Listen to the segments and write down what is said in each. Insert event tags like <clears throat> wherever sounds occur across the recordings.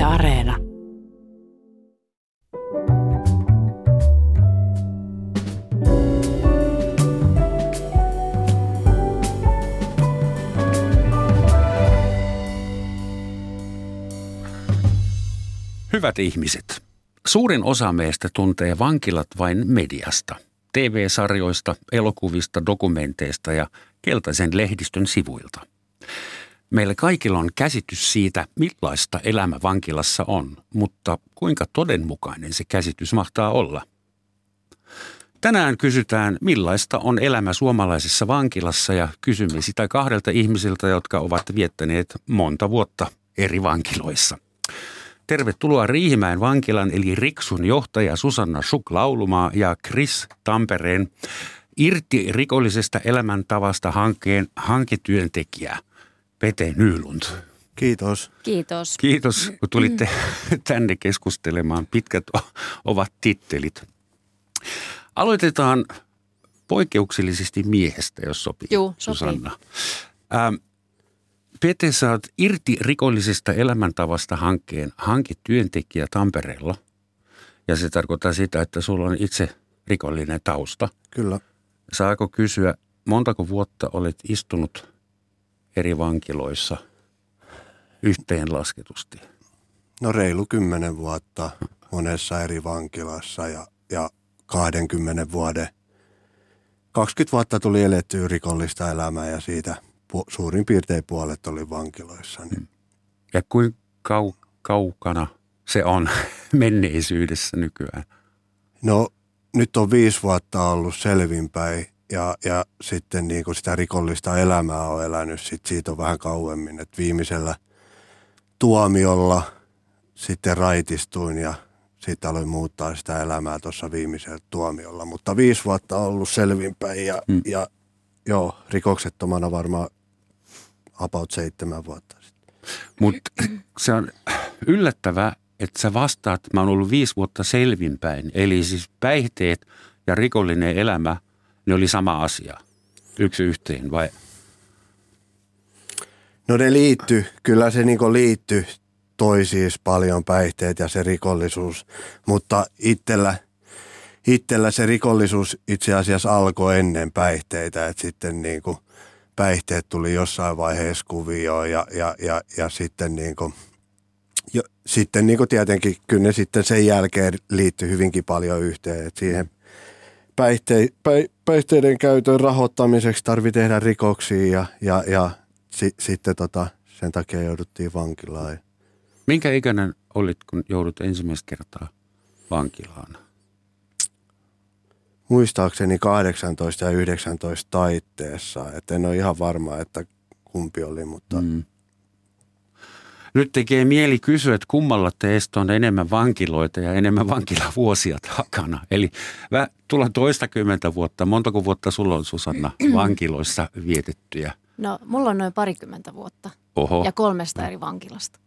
Yle Areena. Hyvät ihmiset, suurin osa meistä tuntee vankilat vain mediasta, TV-sarjoista, elokuvista, dokumenteista ja keltaisen lehdistön sivuilta. Meillä kaikilla on käsitys siitä, millaista elämä vankilassa on, mutta kuinka todenmukainen se käsitys mahtaa olla? Tänään kysytään, millaista on elämä suomalaisessa vankilassa ja kysymme sitä kahdelta ihmisiltä, jotka ovat viettäneet monta vuotta eri vankiloissa. Tervetuloa Riihimäen vankilan eli Riksun johtaja Susanna Suk Laulumaa ja Chris Tampereen irti rikollisesta elämäntavasta hankkeen hanketyöntekijä Pete Nylund. Kiitos. Kiitos. Kiitos, kun tulitte <laughs> tänne keskustelemaan. Pitkät ovat tittelit. Aloitetaan poikkeuksellisesti miehestä, jos sopii, Juu, sopii. Susanna. Ähm, Pete, sä oot irti rikollisesta elämäntavasta hankkeen hanketyöntekijä Tampereella. Ja se tarkoittaa sitä, että sulla on itse rikollinen tausta. Kyllä. Saako kysyä, montako vuotta olet istunut eri vankiloissa yhteenlasketusti? No reilu kymmenen vuotta monessa eri vankilassa ja, ja 20 vuoden, 20 vuotta tuli elettyä rikollista elämää ja siitä pu, suurin piirtein puolet oli vankiloissa. Niin. Ja kuinka kau, kaukana se on <laughs> menneisyydessä nykyään? No nyt on viisi vuotta ollut selvinpäin ja, ja sitten niin kuin sitä rikollista elämää on elänyt, sit siitä on vähän kauemmin. Et viimeisellä tuomiolla sitten raitistuin ja sitten aloin muuttaa sitä elämää tuossa viimeisellä tuomiolla. Mutta viisi vuotta on ollut selvinpäin ja, Hmm. ja joo, rikoksettomana varmaan about seitsemän vuotta sitten. Mutta se on yllättävää, että sä vastaat, mä oon ollut viisi vuotta selvinpäin. Eli siis päihteet ja rikollinen elämä, ne oli sama asia. Yksi yhteen vai? No ne liittyy, kyllä se niinku liittyy toisiin paljon päihteet ja se rikollisuus, mutta itsellä, itsellä se rikollisuus itse asiassa alkoi ennen päihteitä, että sitten niinku päihteet tuli jossain vaiheessa kuvioon ja, ja, ja, ja sitten niinku, jo, sitten niinku tietenkin kyllä ne sitten sen jälkeen liittyy hyvinkin paljon yhteen, että siihen päihte, päi, päihteiden käytön rahoittamiseksi tarvii tehdä rikoksia ja, ja, ja si, sitten tota, sen takia jouduttiin vankilaan. Minkä ikäinen olit, kun joudut ensimmäistä kertaa vankilaan? Muistaakseni 18 ja 19 taitteessa, että en ole ihan varma, että kumpi oli, mutta mm. Nyt tekee mieli kysyä, että kummalla teistä on enemmän vankiloita ja enemmän vankilavuosia takana. Eli vä, tulla toistakymmentä vuotta. Montako vuotta sulla on, Susanna, <clears throat> vankiloissa vietettyjä? No, mulla on noin parikymmentä vuotta Oho. ja kolmesta eri vankilasta.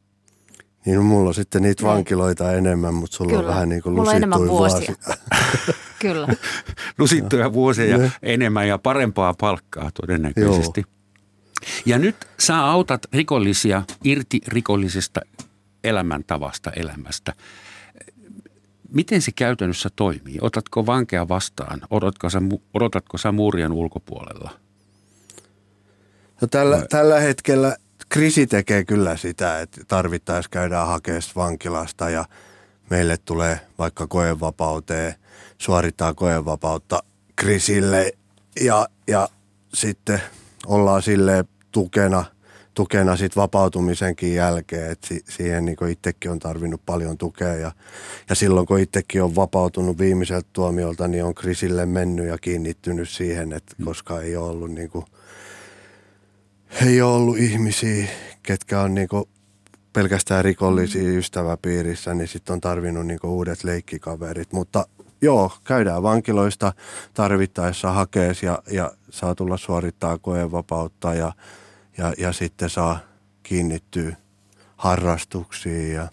niin no, mulla on sitten niitä Niin. vankiloita enemmän, mutta sulla on Kyllä. vähän niin kuin Mulla on enemmän lusittuja vuosia. vuosia. <laughs> Kyllä. <laughs> lusittuja vuosia ja Ne. enemmän ja parempaa palkkaa todennäköisesti. Ja nyt sä autat rikollisia irti rikollisesta elämäntavasta elämästä. Miten se käytännössä toimii? Otatko vankea vastaan? Odotatko sä, odotatko sä muurien ulkopuolella? No tällä, tällä hetkellä Krisi tekee kyllä sitä, että tarvittaessa käydään hakemaan vankilasta ja meille tulee vaikka koevapauteen, suorittaa koevapautta Krisille ja, ja sitten ollaan sille tukena, tukena sit vapautumisenkin jälkeen, että si, siihen niin itsekin on tarvinnut paljon tukea ja, ja silloin kun itsekin on vapautunut viimeiseltä tuomiolta, niin on Krisille mennyt ja kiinnittynyt siihen, että koska ei ole ollut niin kuin ei ole ollut ihmisiä, ketkä on niinku pelkästään rikollisia ystäväpiirissä, niin sitten on tarvinnut niinku uudet leikkikaverit. Mutta joo, käydään vankiloista tarvittaessa hakees ja, ja saa tulla suorittaa koevapautta ja, ja, ja sitten saa kiinnittyä harrastuksiin. Ja.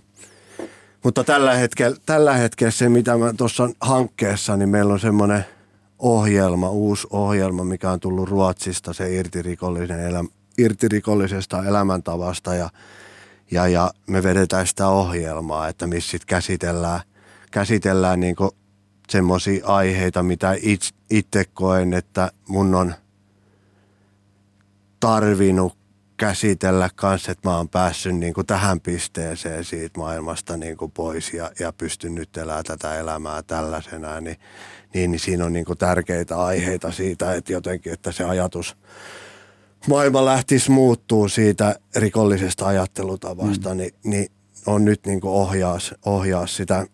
Mutta tällä hetkellä, tällä hetkellä se, mitä mä tuossa hankkeessa, niin meillä on semmoinen ohjelma, uusi ohjelma, mikä on tullut Ruotsista, se irtirikollinen elämä, irtirikollisesta elämäntavasta ja, Ja, ja me vedetään sitä ohjelmaa, että missä sitten käsitellään, käsitellään niin semmoisia aiheita, mitä itse koen, että mun on tarvinnut käsitellä kanssa, että mä oon päässyt niin kuin tähän pisteeseen siitä maailmasta niin kuin pois ja, ja pystyn nyt elämään tätä elämää tällaisena, niin, niin, niin siinä on niin kuin tärkeitä aiheita siitä, että jotenkin, että se ajatus maailma lähtisi muuttuu siitä rikollisesta ajattelutavasta, mm. niin, niin on nyt niin kuin ohjaa, ohjaa sitä,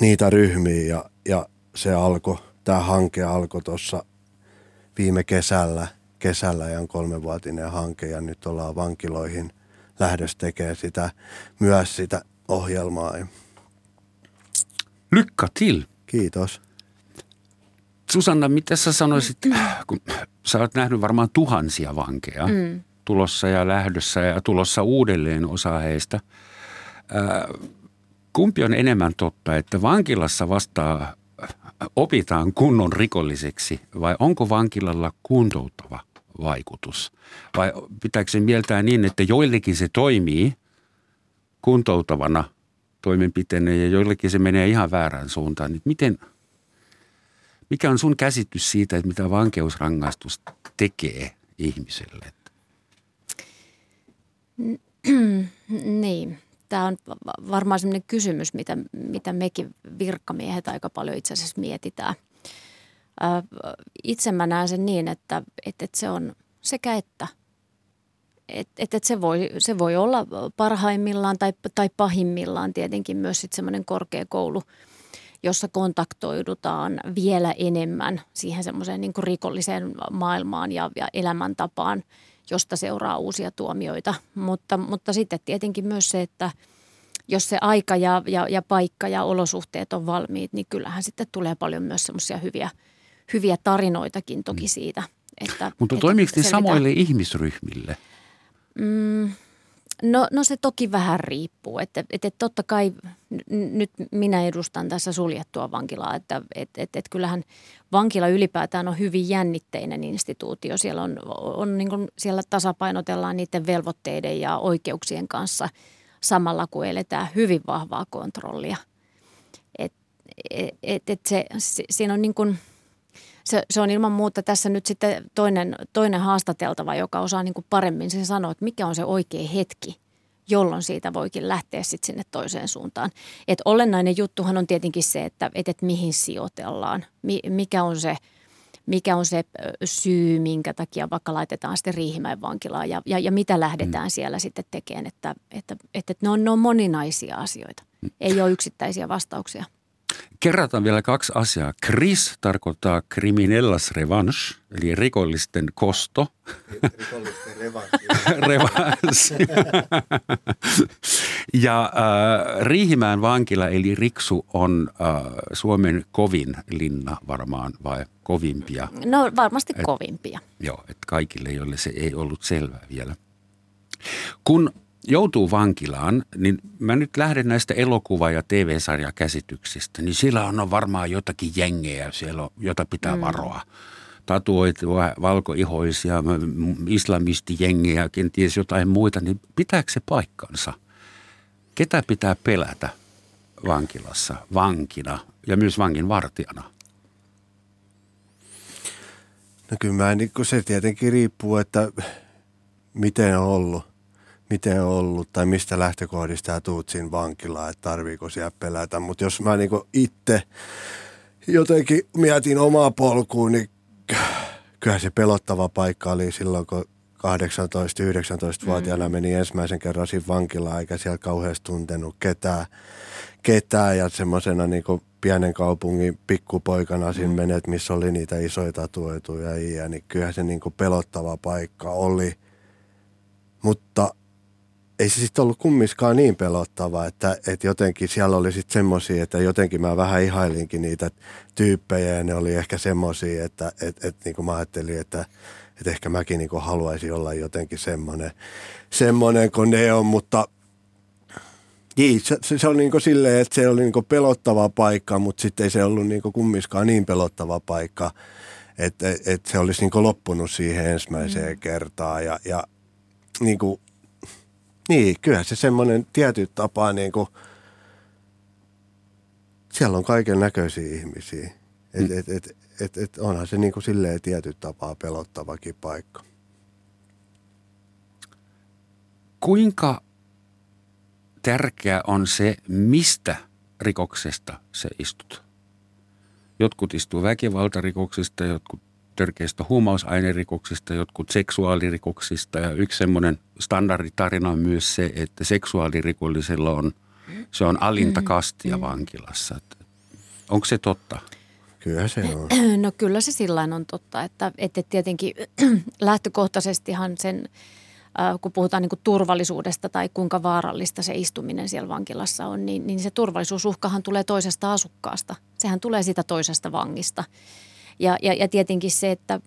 niitä ryhmiä ja, ja se alkoi, tämä hanke alkoi tuossa viime kesällä – kesällä ja on kolmenvuotinen hanke ja nyt ollaan vankiloihin lähdössä tekemään sitä, myös sitä ohjelmaa. Lykka till! Kiitos. Susanna, mitä sä sanoisit, kun sä oot nähnyt varmaan tuhansia vankeja mm. tulossa ja lähdössä ja tulossa uudelleen osa heistä. Kumpi on enemmän totta, että vankilassa vastaa opitaan kunnon rikolliseksi vai onko vankilalla kuntouttava vaikutus? Vai pitääkö se mieltää niin, että joillekin se toimii kuntoutavana toimenpiteenä ja joillekin se menee ihan väärään suuntaan? Niin miten, mikä on sun käsitys siitä, että mitä vankeusrangaistus tekee ihmiselle? Niin, tämä on varmaan sellainen kysymys, mitä, mitä mekin virkkamiehet aika paljon itse asiassa mietitään. Itse mä näen sen niin, että, että, että se on sekä että. Että et, et se, voi, se voi olla parhaimmillaan tai, tai pahimmillaan tietenkin myös sitten semmoinen korkeakoulu, jossa kontaktoidutaan vielä enemmän siihen semmoiseen niin rikolliseen maailmaan ja, ja elämäntapaan – josta seuraa uusia tuomioita. Mutta, mutta sitten tietenkin myös se, että jos se aika ja, ja, ja paikka ja olosuhteet on valmiit, niin kyllähän sitten tulee paljon myös semmoisia hyviä, hyviä tarinoitakin toki mm. siitä. Että, mutta toimiiko ne samoille ihmisryhmille? Mm, No, no se toki vähän riippuu. Että, että, totta kai nyt minä edustan tässä suljettua vankilaa, että että, että, että kyllähän vankila ylipäätään on hyvin jännitteinen instituutio. Siellä, on, on niin kuin, siellä tasapainotellaan niiden velvoitteiden ja oikeuksien kanssa samalla kun eletään hyvin vahvaa kontrollia. Et, et, et, et se, se, siinä on niin kuin – se, se on ilman muuta tässä nyt sitten toinen, toinen haastateltava, joka osaa niin kuin paremmin sen sanoa, että mikä on se oikea hetki, jolloin siitä voikin lähteä sitten sinne toiseen suuntaan. Et olennainen juttuhan on tietenkin se, että et, et mihin sijoitellaan, mikä on se mikä on se syy, minkä takia vaikka laitetaan sitten Riihimäen vankilaan ja, ja, ja mitä lähdetään mm. siellä sitten tekemään, että, että, että, että ne, on, ne on moninaisia asioita, mm. ei ole yksittäisiä vastauksia. Kerrataan vielä kaksi asiaa. Kris tarkoittaa criminellas revanche, eli rikollisten kosto. Rikollisten revanssi. <laughs> ja äh, Riihimäen vankila, eli Riksu, on äh, Suomen kovin linna varmaan, vai kovimpia? No varmasti et, kovimpia. Joo, että kaikille, joille se ei ollut selvää vielä. Kun joutuu vankilaan, niin mä nyt lähden näistä elokuva- ja TV-sarjakäsityksistä, niin siellä on varmaan jotakin jengejä siellä, jota pitää mm. varoa. Tatuoitua, valkoihoisia, islamistijengejä, kenties jotain muita, niin pitääkö se paikkansa? Ketä pitää pelätä vankilassa, vankina ja myös vankin vartijana? No kyllä mä, niin se tietenkin riippuu, että miten on ollut miten on ollut tai mistä lähtökohdista ja tuut siinä vankilaan, että tarviiko siellä pelätä. Mutta jos mä niinku itse jotenkin mietin omaa polkuun, niin kyllähän se pelottava paikka oli silloin, kun 18-19-vuotiaana mm. meni ensimmäisen kerran siinä vankilaan, eikä siellä kauheasti tuntenut ketään, ketään ja semmoisena niin pienen kaupungin pikkupoikana siinä mm. menet, missä oli niitä isoja tatuoituja ja niin kyllähän se niin pelottava paikka oli. Mutta ei se sitten ollut kummiskaan niin pelottava, että, että jotenkin siellä oli sitten semmoisia, että jotenkin mä vähän ihailinkin niitä tyyppejä ja ne oli ehkä semmoisia, että, että, että niin kuin mä ajattelin, että, että ehkä mäkin niin kuin haluaisin olla jotenkin semmoinen, semmoinen kuin ne on, mutta niin, se, se, se oli niin kuin silleen, että se oli niin kuin pelottava paikka, mutta sitten ei se ollut niin kuin kummiskaan niin pelottava paikka, että, että se olisi niin kuin loppunut siihen ensimmäiseen mm. kertaan ja, ja niin kuin Niin, kyllä se semmoinen tietty tapa niin kuin, siellä on kaiken näköisiä ihmisiä. Et, mm. et, et, et, et onhan se niin kuin silleen tietty tapaa pelottavakin paikka. Kuinka tärkeä on se, mistä rikoksesta se istut? Jotkut istuu väkivaltarikoksista, jotkut törkeistä huumausainerikoksista, jotkut seksuaalirikoksista. Ja yksi semmoinen standarditarina on myös se, että seksuaalirikollisella on, se on alinta mm-hmm. kastia vankilassa. Onko se totta? Kyllä se on. <clears throat> No kyllä se sillä on totta, että, että tietenkin <clears throat> lähtökohtaisestihan sen, äh, kun puhutaan niin kuin turvallisuudesta tai kuinka vaarallista se istuminen siellä vankilassa on, niin, niin se turvallisuusuhkahan tulee toisesta asukkaasta. Sehän tulee siitä toisesta vangista. Ja, ja, ja tietenkin se, että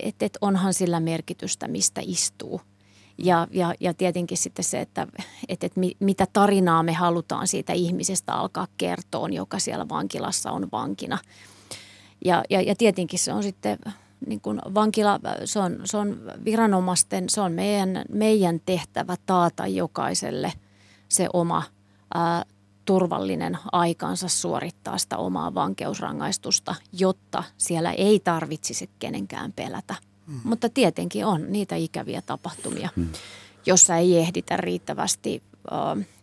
et, et onhan sillä merkitystä, mistä istuu. Ja, ja, ja tietenkin sitten se, että et, et mitä tarinaa me halutaan siitä ihmisestä alkaa kertoa, joka siellä vankilassa on vankina. Ja, ja, ja tietenkin se on sitten niin kuin vankila, se on, se on viranomaisten, se on meidän, meidän tehtävä taata jokaiselle se oma ää, turvallinen aikansa suorittaa sitä omaa vankeusrangaistusta, jotta siellä ei tarvitsisi kenenkään pelätä. Mm. Mutta tietenkin on niitä ikäviä tapahtumia, mm. jossa ei ehditä riittävästi.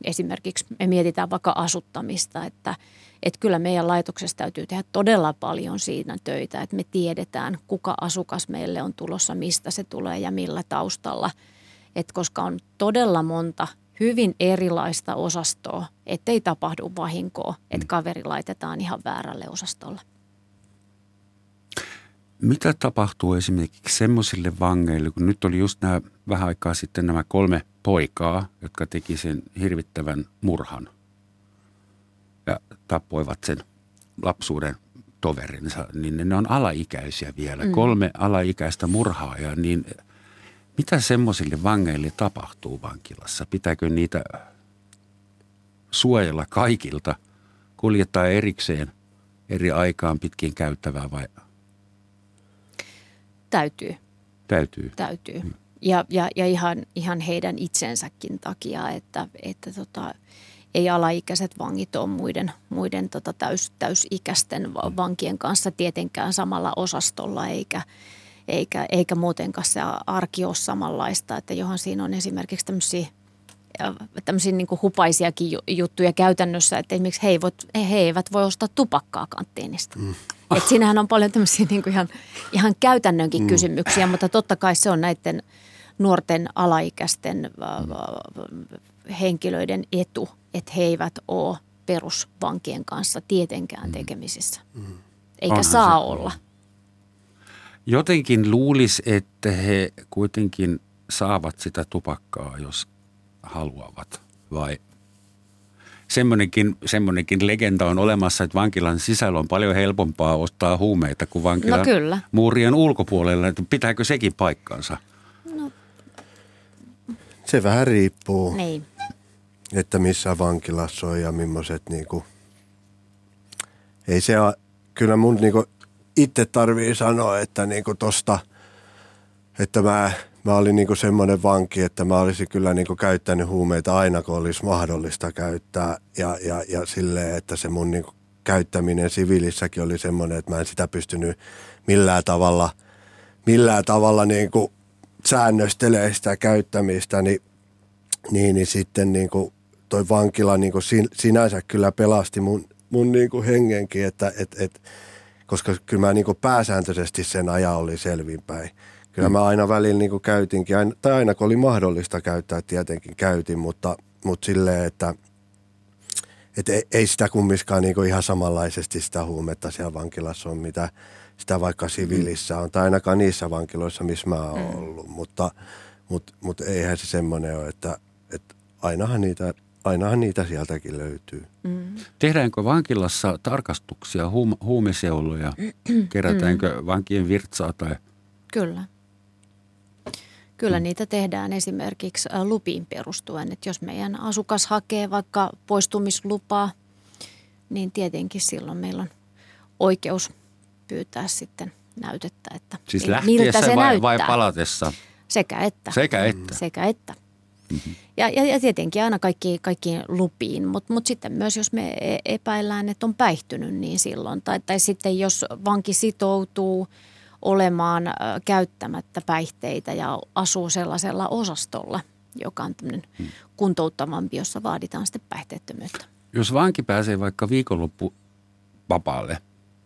Esimerkiksi me mietitään vaikka asuttamista, että, että kyllä meidän laitoksessa täytyy tehdä todella paljon siinä töitä, että me tiedetään, kuka asukas meille on tulossa, mistä se tulee ja millä taustalla. Et koska on todella monta hyvin erilaista osastoa, ettei tapahdu vahinkoa, että mm. kaveri laitetaan ihan väärälle osastolle. Mitä tapahtuu esimerkiksi semmoisille vangeille, kun nyt oli just nämä vähän aikaa sitten nämä kolme poikaa, jotka teki sen hirvittävän murhan ja tappoivat sen lapsuuden toverinsa, niin ne on alaikäisiä vielä. Mm. Kolme alaikäistä murhaajaa, niin – mitä semmoisille vangeille tapahtuu vankilassa? Pitääkö niitä suojella kaikilta, kuljettaa erikseen eri aikaan pitkin käyttävää vai? Täytyy. Täytyy. Täytyy. Hmm. Ja, ja, ja ihan, ihan heidän itsensäkin takia, että, että tota, ei alaikäiset vangit ole muiden, muiden tota täys, täysikäisten hmm. vankien kanssa tietenkään samalla osastolla eikä, eikä, eikä muutenkaan se arki ole samanlaista. Että johan siinä on esimerkiksi tämmöisiä tämmöisiä niin kuin hupaisiakin juttuja käytännössä, että esimerkiksi he, eivät, he eivät voi ostaa tupakkaa kanttiinista. Mm. Et siinähän on paljon tämmöisiä niin kuin ihan, ihan käytännönkin mm. kysymyksiä, mutta totta kai se on näiden nuorten alaikäisten mm. henkilöiden etu, että he eivät ole perusvankien kanssa tietenkään mm. tekemisissä. Mm. Eikä Onhan saa se. olla. Jotenkin luulisi, että he kuitenkin saavat sitä tupakkaa, jos haluavat, vai semmoinenkin, semmoinenkin legenda on olemassa, että vankilan sisällä on paljon helpompaa ostaa huumeita kuin vankilan no kyllä. muurien ulkopuolella. Että pitääkö sekin paikkansa? No. Se vähän riippuu, niin. että missä vankilassa on ja millaiset niinku, ei se ole, kyllä mun niinku itse tarvii sanoa, että niinku tosta, että mä, mä olin niinku semmoinen vanki, että mä olisin kyllä niinku käyttänyt huumeita aina, kun olisi mahdollista käyttää. Ja, ja, ja silleen, että se mun niinku käyttäminen siviilissäkin oli semmoinen, että mä en sitä pystynyt millään tavalla, millään tavalla niinku säännöstelee sitä käyttämistä, niin, niin, niin sitten niinku toi vankila niinku sinänsä kyllä pelasti mun, mun niinku hengenkin, että et, et, koska kyllä mä niin pääsääntöisesti sen ajan oli selvinpäin. Kyllä mm. mä aina välillä niin käytinkin, tai aina kun oli mahdollista käyttää, tietenkin käytin, mutta, mutta silleen, että, että ei sitä kummiskaan niin ihan samanlaisesti sitä huumetta siellä vankilassa on, mitä sitä vaikka siviilissä on, tai ainakaan niissä vankiloissa, missä mä oon mm. ollut, mutta, mutta, mutta eihän se semmoinen ole, että, että ainahan niitä ainahan niitä sieltäkin löytyy. Mm. Tehdäänkö vankilassa tarkastuksia, huum- huumeseuloja? <clears throat> Kerätäänkö mm. vankien virtsaa tai? Kyllä. Kyllä mm. niitä tehdään esimerkiksi lupiin perustuen, että jos meidän asukas hakee vaikka poistumislupaa, niin tietenkin silloin meillä on oikeus pyytää sitten näytettä, että siis miltä se vai, näyttää. vai palatessa? Sekä että. Sekä että. Sekä että. Ja, ja, ja tietenkin aina kaikki, kaikkiin lupiin, mutta mut sitten myös jos me e, epäillään, että on päihtynyt, niin silloin. Tai, tai sitten jos vanki sitoutuu olemaan käyttämättä päihteitä ja asuu sellaisella osastolla, joka on tämmöinen hmm. kuntouttavampi, jossa vaaditaan sitten päihteettömyyttä. Jos vanki pääsee vaikka viikonloppu vapaalle,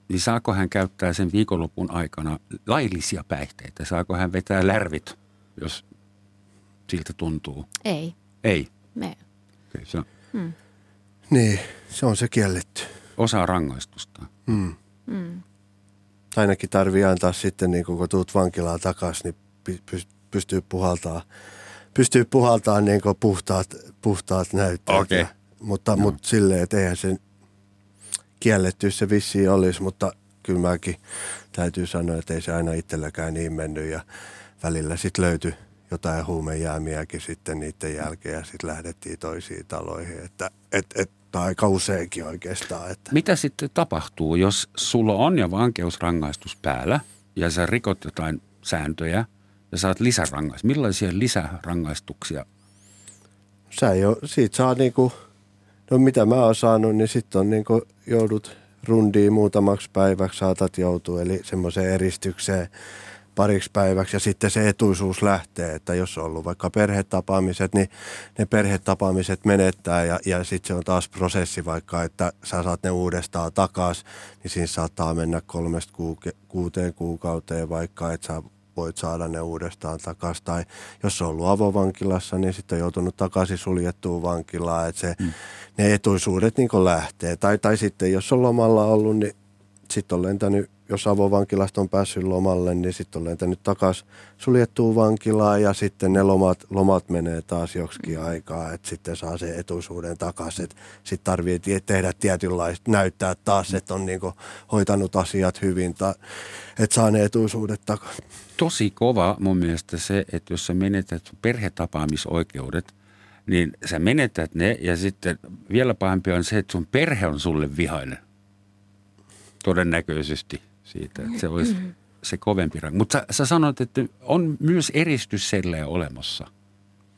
niin saako hän käyttää sen viikonlopun aikana laillisia päihteitä? Saako hän vetää lärvit, jos siltä tuntuu? Ei. Ei? Me. Okay, se on. Hmm. Niin, se on se kielletty. Osa rangaistusta. Hmm. Hmm. Ainakin tarvii antaa sitten, niin kun tuut vankilaan takaisin, niin pystyy puhaltaa, pystyy puhaltaa niin puhtaat, puhtaat näytteet. Okay. Mutta, no. mutta silleen, että eihän se kielletty se vissiin olisi, mutta kyllä mäkin täytyy sanoa, että ei se aina itselläkään niin mennyt ja välillä sitten löytyi jotain huumejäämiäkin sitten niiden jälkeen ja sitten lähdettiin toisiin taloihin, että et, et, tai aika useinkin oikeastaan. Että. Mitä sitten tapahtuu, jos sulla on jo vankeusrangaistus päällä ja sä rikot jotain sääntöjä ja saat lisärangaistuksia? Millaisia lisärangaistuksia? Sä jo, siitä saa niinku, no mitä mä oon saanut, niin sitten on niinku joudut rundiin muutamaksi päiväksi saatat joutua, eli semmoiseen eristykseen pariksi päiväksi ja sitten se etuisuus lähtee, että jos on ollut vaikka perhetapaamiset, niin ne perhetapaamiset menettää ja, ja sitten se on taas prosessi vaikka, että sä saat ne uudestaan takaisin, niin siinä saattaa mennä kolmesta kuuke- kuuteen kuukauteen vaikka, että sä voit saada ne uudestaan takaisin. Tai jos on ollut avovankilassa, niin sitten on joutunut takaisin suljettuun vankilaan, että se, mm. ne etuisuudet niin lähtee. Tai, tai sitten jos on lomalla ollut, niin sitten on lentänyt jos avovankilasta on päässyt lomalle, niin sitten on lentänyt takaisin suljettuun vankilaan ja sitten ne lomat, lomat menee taas joksikin aikaa, että sitten saa sen etuisuuden takaisin. Sitten tarvitsee tehdä tietynlaista, näyttää taas, että on niinku hoitanut asiat hyvin, ta, että saa ne etuisuudet takaisin. Tosi kova mun mielestä se, että jos sä menetät perhetapaamisoikeudet, niin sä menetät ne ja sitten vielä pahempi on se, että sun perhe on sulle vihainen. Todennäköisesti siitä, että se olisi se kovempi rangaistus. Mutta sä, sä sanoit, että on myös eristyssellejä olemassa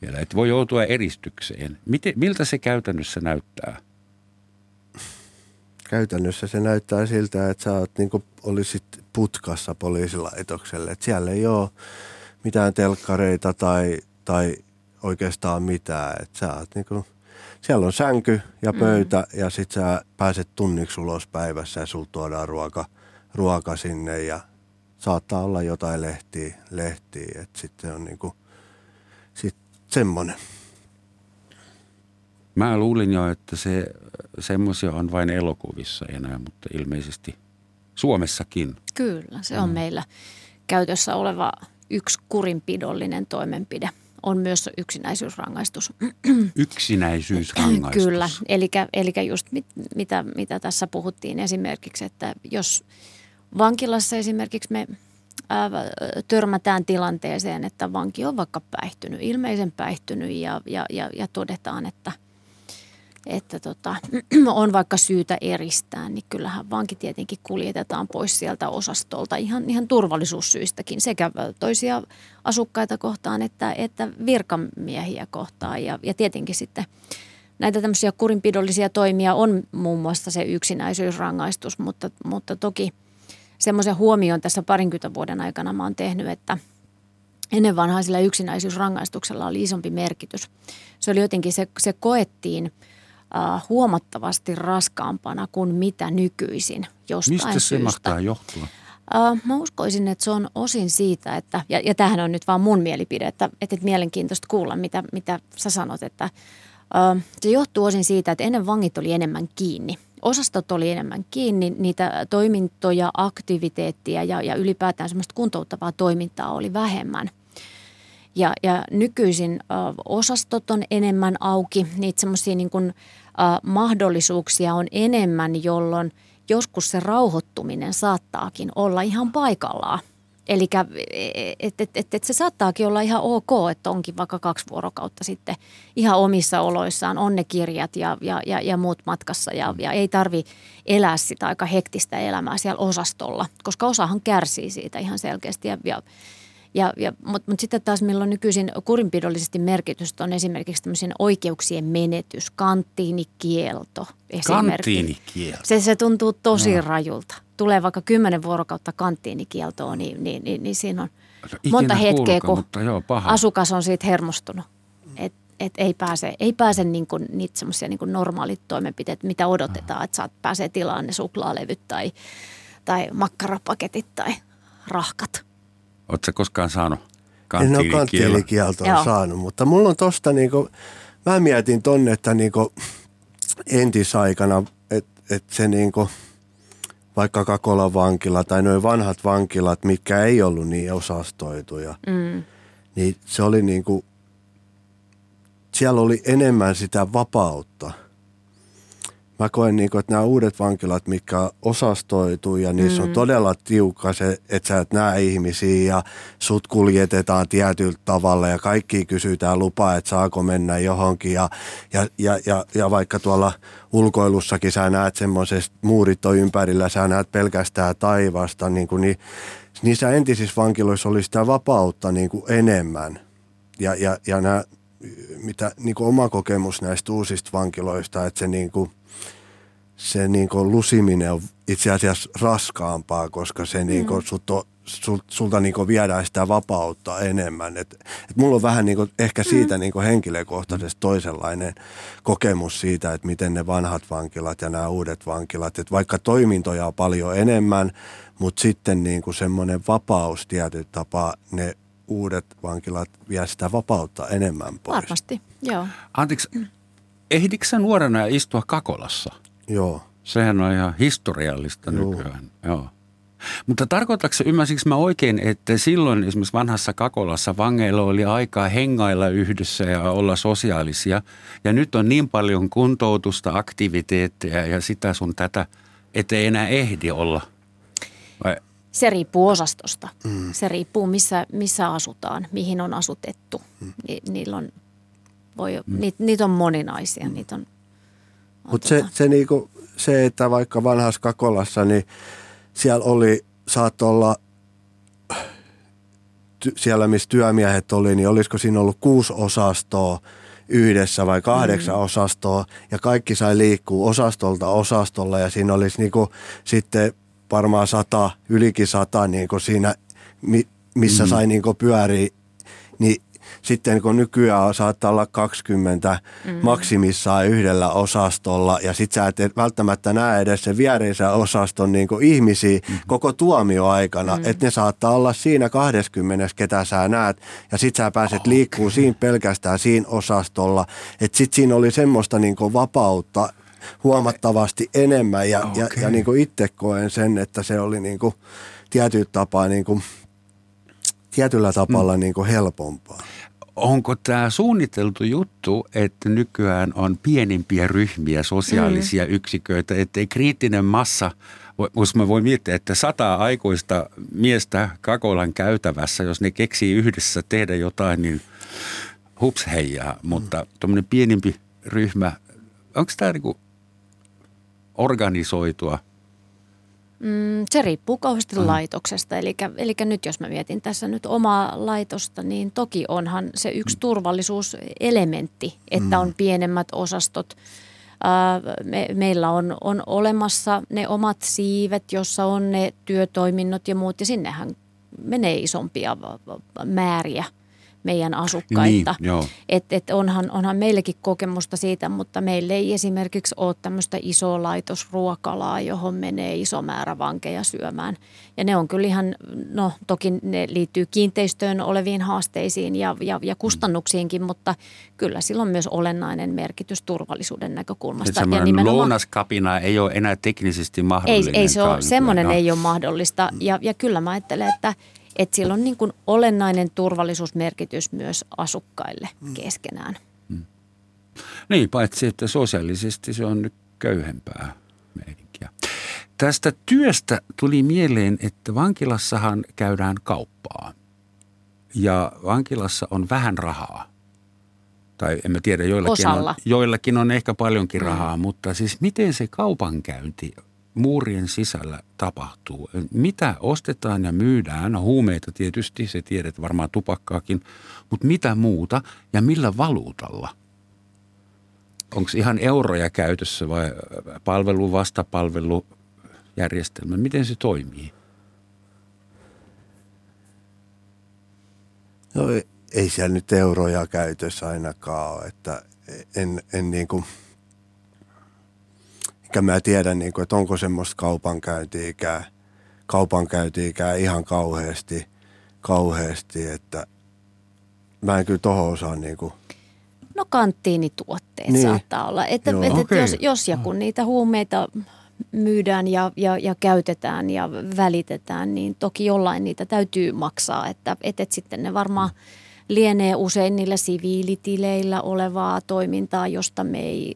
vielä, että voi joutua eristykseen. Miten, miltä se käytännössä näyttää? Käytännössä se näyttää siltä, että sä oot niin olisit putkassa poliisilaitokselle. Että siellä ei ole mitään telkkareita tai, tai oikeastaan mitään. Että sä oot niin kuin, siellä on sänky ja pöytä mm. ja sit sä pääset tunniksi ulos päivässä ja sulta tuodaan ruoka – ruoka sinne ja saattaa olla jotain lehtiä, lehtiä että sitten on niinku, sit semmoinen. Mä luulin jo, että se, semmoisia on vain elokuvissa enää, mutta ilmeisesti Suomessakin. Kyllä, se on mm. meillä käytössä oleva yksi kurinpidollinen toimenpide. On myös yksinäisyysrangaistus. <clears throat> Yksinäisyysrangaistus. Kyllä, eli, eli just mit, mitä, mitä tässä puhuttiin esimerkiksi, että jos Vankilassa esimerkiksi me ää, törmätään tilanteeseen, että vanki on vaikka päihtynyt, ilmeisen päihtynyt ja, ja, ja, ja todetaan, että, että tota, <clears throat> on vaikka syytä eristää, niin kyllähän vanki tietenkin kuljetetaan pois sieltä osastolta ihan, ihan turvallisuussyistäkin sekä toisia asukkaita kohtaan että, että virkamiehiä kohtaan. Ja, ja tietenkin sitten näitä tämmöisiä kurinpidollisia toimia on muun muassa se yksinäisyysrangaistus, mutta, mutta toki – semmoisen huomioon tässä parinkymmentä vuoden aikana mä oon tehnyt, että ennen vanhaa sillä yksinäisyysrangaistuksella oli isompi merkitys. Se oli jotenkin, se, se koettiin uh, huomattavasti raskaampana kuin mitä nykyisin jostain Mistä syystä. se mahtaa johtua? Uh, mä uskoisin, että se on osin siitä, että, ja, ja tämähän on nyt vaan mun mielipide, että, että mielenkiintoista kuulla, mitä, mitä sä sanot, että se johtuu osin siitä, että ennen vangit oli enemmän kiinni – osastot oli enemmän kiinni, niitä toimintoja, aktiviteettia ja, ja ylipäätään semmoista kuntouttavaa toimintaa oli vähemmän. Ja, ja nykyisin ö, osastot on enemmän auki, niitä semmoisia niin kuin, mahdollisuuksia on enemmän, jolloin joskus se rauhoittuminen saattaakin olla ihan paikallaan – Eli että et, et, et se saattaakin olla ihan ok, että onkin vaikka kaksi vuorokautta sitten ihan omissa oloissaan, on ne kirjat ja, ja, ja, ja muut matkassa ja, ja ei tarvi elää sitä aika hektistä elämää siellä osastolla, koska osahan kärsii siitä ihan selkeästi ja, ja, Ja, ja, Mutta mut sitten taas milloin nykyisin kurinpidollisesti merkitystä on esimerkiksi tämmöisen oikeuksien menetys, kanttiinikielto Kanttiinikielto. Se, se tuntuu tosi no. rajulta. Tulee vaikka kymmenen vuorokautta kanttiinikieltoa, niin, niin, niin, niin siinä on monta hetkeä, kun mutta joo, paha. asukas on siitä hermostunut. Et, et ei pääse, ei pääse niin kuin niitä semmoisia niin normaalit toimenpiteet, mitä odotetaan, että saat pääsee tilaan ne suklaalevyt tai, tai makkarapaketit tai rahkat. Oletko koskaan saanut En ole kanttiinikieltoa saanut, mutta mulla on tosta niinku, mä mietin tonne, että niinku entisaikana, että et se niinku, vaikka Kakolan vankila tai noin vanhat vankilat, mitkä ei ollut niin osastoituja, mm. niin se oli niinku, siellä oli enemmän sitä vapautta – mä koen, niin kuin, että nämä uudet vankilat, mikä osastoituu ja niissä mm. on todella tiukka se, että sä et näe ihmisiä ja sut kuljetetaan tietyllä tavalla ja kaikki kysytään lupaa, että saako mennä johonkin ja, ja, ja, ja, ja vaikka tuolla ulkoilussakin sä näet semmoisesta muurit on ympärillä, sä näet pelkästään taivasta, niin, kuin, niin niissä entisissä vankiloissa oli sitä vapautta niin kuin enemmän ja, ja, ja nämä, mitä niin kuin oma kokemus näistä uusista vankiloista, että se niin kuin – se niin kuin lusiminen on itse asiassa raskaampaa, koska se niin kuin, mm. sut on, sul, sulta niin kuin viedään sitä vapautta enemmän. Et, et mulla on vähän niin kuin, ehkä mm. siitä niin kuin henkilökohtaisesti toisenlainen kokemus siitä, että miten ne vanhat vankilat ja nämä uudet vankilat, että vaikka toimintoja on paljon enemmän, mutta sitten niin kuin semmoinen vapaus tietyllä tapaa, ne uudet vankilat vie sitä vapautta enemmän pois. Varmasti, joo. Anteeksi, ehditkö nuorena istua Kakolassa? Joo. Sehän on ihan historiallista Joo. nykyään. Joo. Mutta tarkoitatko ymmärsikö mä oikein, että silloin esimerkiksi vanhassa Kakolassa vangeilla oli aikaa hengailla yhdessä ja olla sosiaalisia. Ja nyt on niin paljon kuntoutusta, aktiviteetteja ja sitä sun tätä, ettei enää ehdi olla. Vai? Se riippuu osastosta. Mm. Se riippuu, missä, missä asutaan, mihin on asutettu. Mm. Ni, niillä on, voi, mm. niitä, niitä on moninaisia. Mm. Niitä on mutta se, se, niinku, se, että vaikka vanhassa Kakolassa, niin siellä oli, saattoi olla ty, siellä, missä työmiehet oli, niin olisiko siinä ollut kuusi osastoa yhdessä vai kahdeksan mm. osastoa ja kaikki sai liikkua osastolta osastolla ja siinä olisi niinku sitten varmaan sata, ylikin sata niinku siinä, missä mm. sai niinku pyöriä, niin sitten kun nykyään saattaa olla 20 mm. maksimissaan yhdellä osastolla ja sit sä et välttämättä näe edes sen viereisen osaston niin ihmisiä mm. koko tuomioaikana, mm. että ne saattaa olla siinä 20, ketä sä näet ja sit sä pääset okay. liikkuu siinä pelkästään siinä osastolla, että sit siinä oli semmoista niin vapautta huomattavasti enemmän ja, okay. ja, ja niin itse koen sen, että se oli niin kuin tietyllä tapaa niin kuin, tietyllä tapalla mm. niin kuin helpompaa onko tämä suunniteltu juttu, että nykyään on pienimpiä ryhmiä, sosiaalisia mm. yksiköitä, ettei kriittinen massa, jos mä voi miettiä, että sata aikuista miestä Kakolan käytävässä, jos ne keksii yhdessä tehdä jotain, niin hups heijaa. Mm. Mutta tuommoinen pienimpi ryhmä, onko tämä niinku organisoitua – Mm, se riippuu kauheasti mm. laitoksesta. Eli, eli nyt jos mä mietin tässä nyt omaa laitosta, niin toki onhan se yksi mm. turvallisuuselementti, että mm. on pienemmät osastot. me, meillä on, on olemassa ne omat siivet, jossa on ne työtoiminnot ja muut, ja sinnehän menee isompia määriä – meidän asukkaita. Niin, et, et onhan, onhan meillekin kokemusta siitä, mutta meillä ei esimerkiksi ole tämmöistä isoa laitosruokalaa, johon menee iso määrä vankeja syömään. Ja ne on kyllä ihan, no toki ne liittyy kiinteistöön oleviin haasteisiin ja, ja, ja kustannuksiinkin, mutta kyllä sillä on myös olennainen merkitys turvallisuuden näkökulmasta. Ja nimenomaan, lounaskapina ei ole enää teknisesti mahdollinen. Ei, ei se ole, semmoinen ei ole mahdollista. Ja, ja kyllä mä ajattelen, että – että sillä on niin kuin olennainen turvallisuusmerkitys myös asukkaille mm. keskenään. Mm. Niin, paitsi että sosiaalisesti se on nyt köyhempää meininkiä. Tästä työstä tuli mieleen, että vankilassahan käydään kauppaa. Ja vankilassa on vähän rahaa. Tai en mä tiedä, joillakin, on, joillakin on ehkä paljonkin mm. rahaa, mutta siis miten se kaupankäynti muurien sisällä tapahtuu? Mitä ostetaan ja myydään? No huumeita tietysti, se tiedät varmaan tupakkaakin, mutta mitä muuta ja millä valuutalla? Onko ihan euroja käytössä vai palvelu, vastapalvelu, järjestelmä? Miten se toimii? No ei siellä nyt euroja käytössä ainakaan ole, että en, en niin kuin, enkä mä tiedä niin kuin, että onko semmoista kaupankäyntiikää, kaupankäyntiikää ihan kauheasti, kauheasti, että mä en kyllä tohon osaa niin kuin, No kanttiinituotteet niin. saattaa olla. Että, että okay. jos, jos ja kun niitä huumeita myydään ja, ja, ja käytetään ja välitetään, niin toki jollain niitä täytyy maksaa. Että, että, että sitten ne varmaan lienee usein niillä siviilitileillä olevaa toimintaa, josta me ei,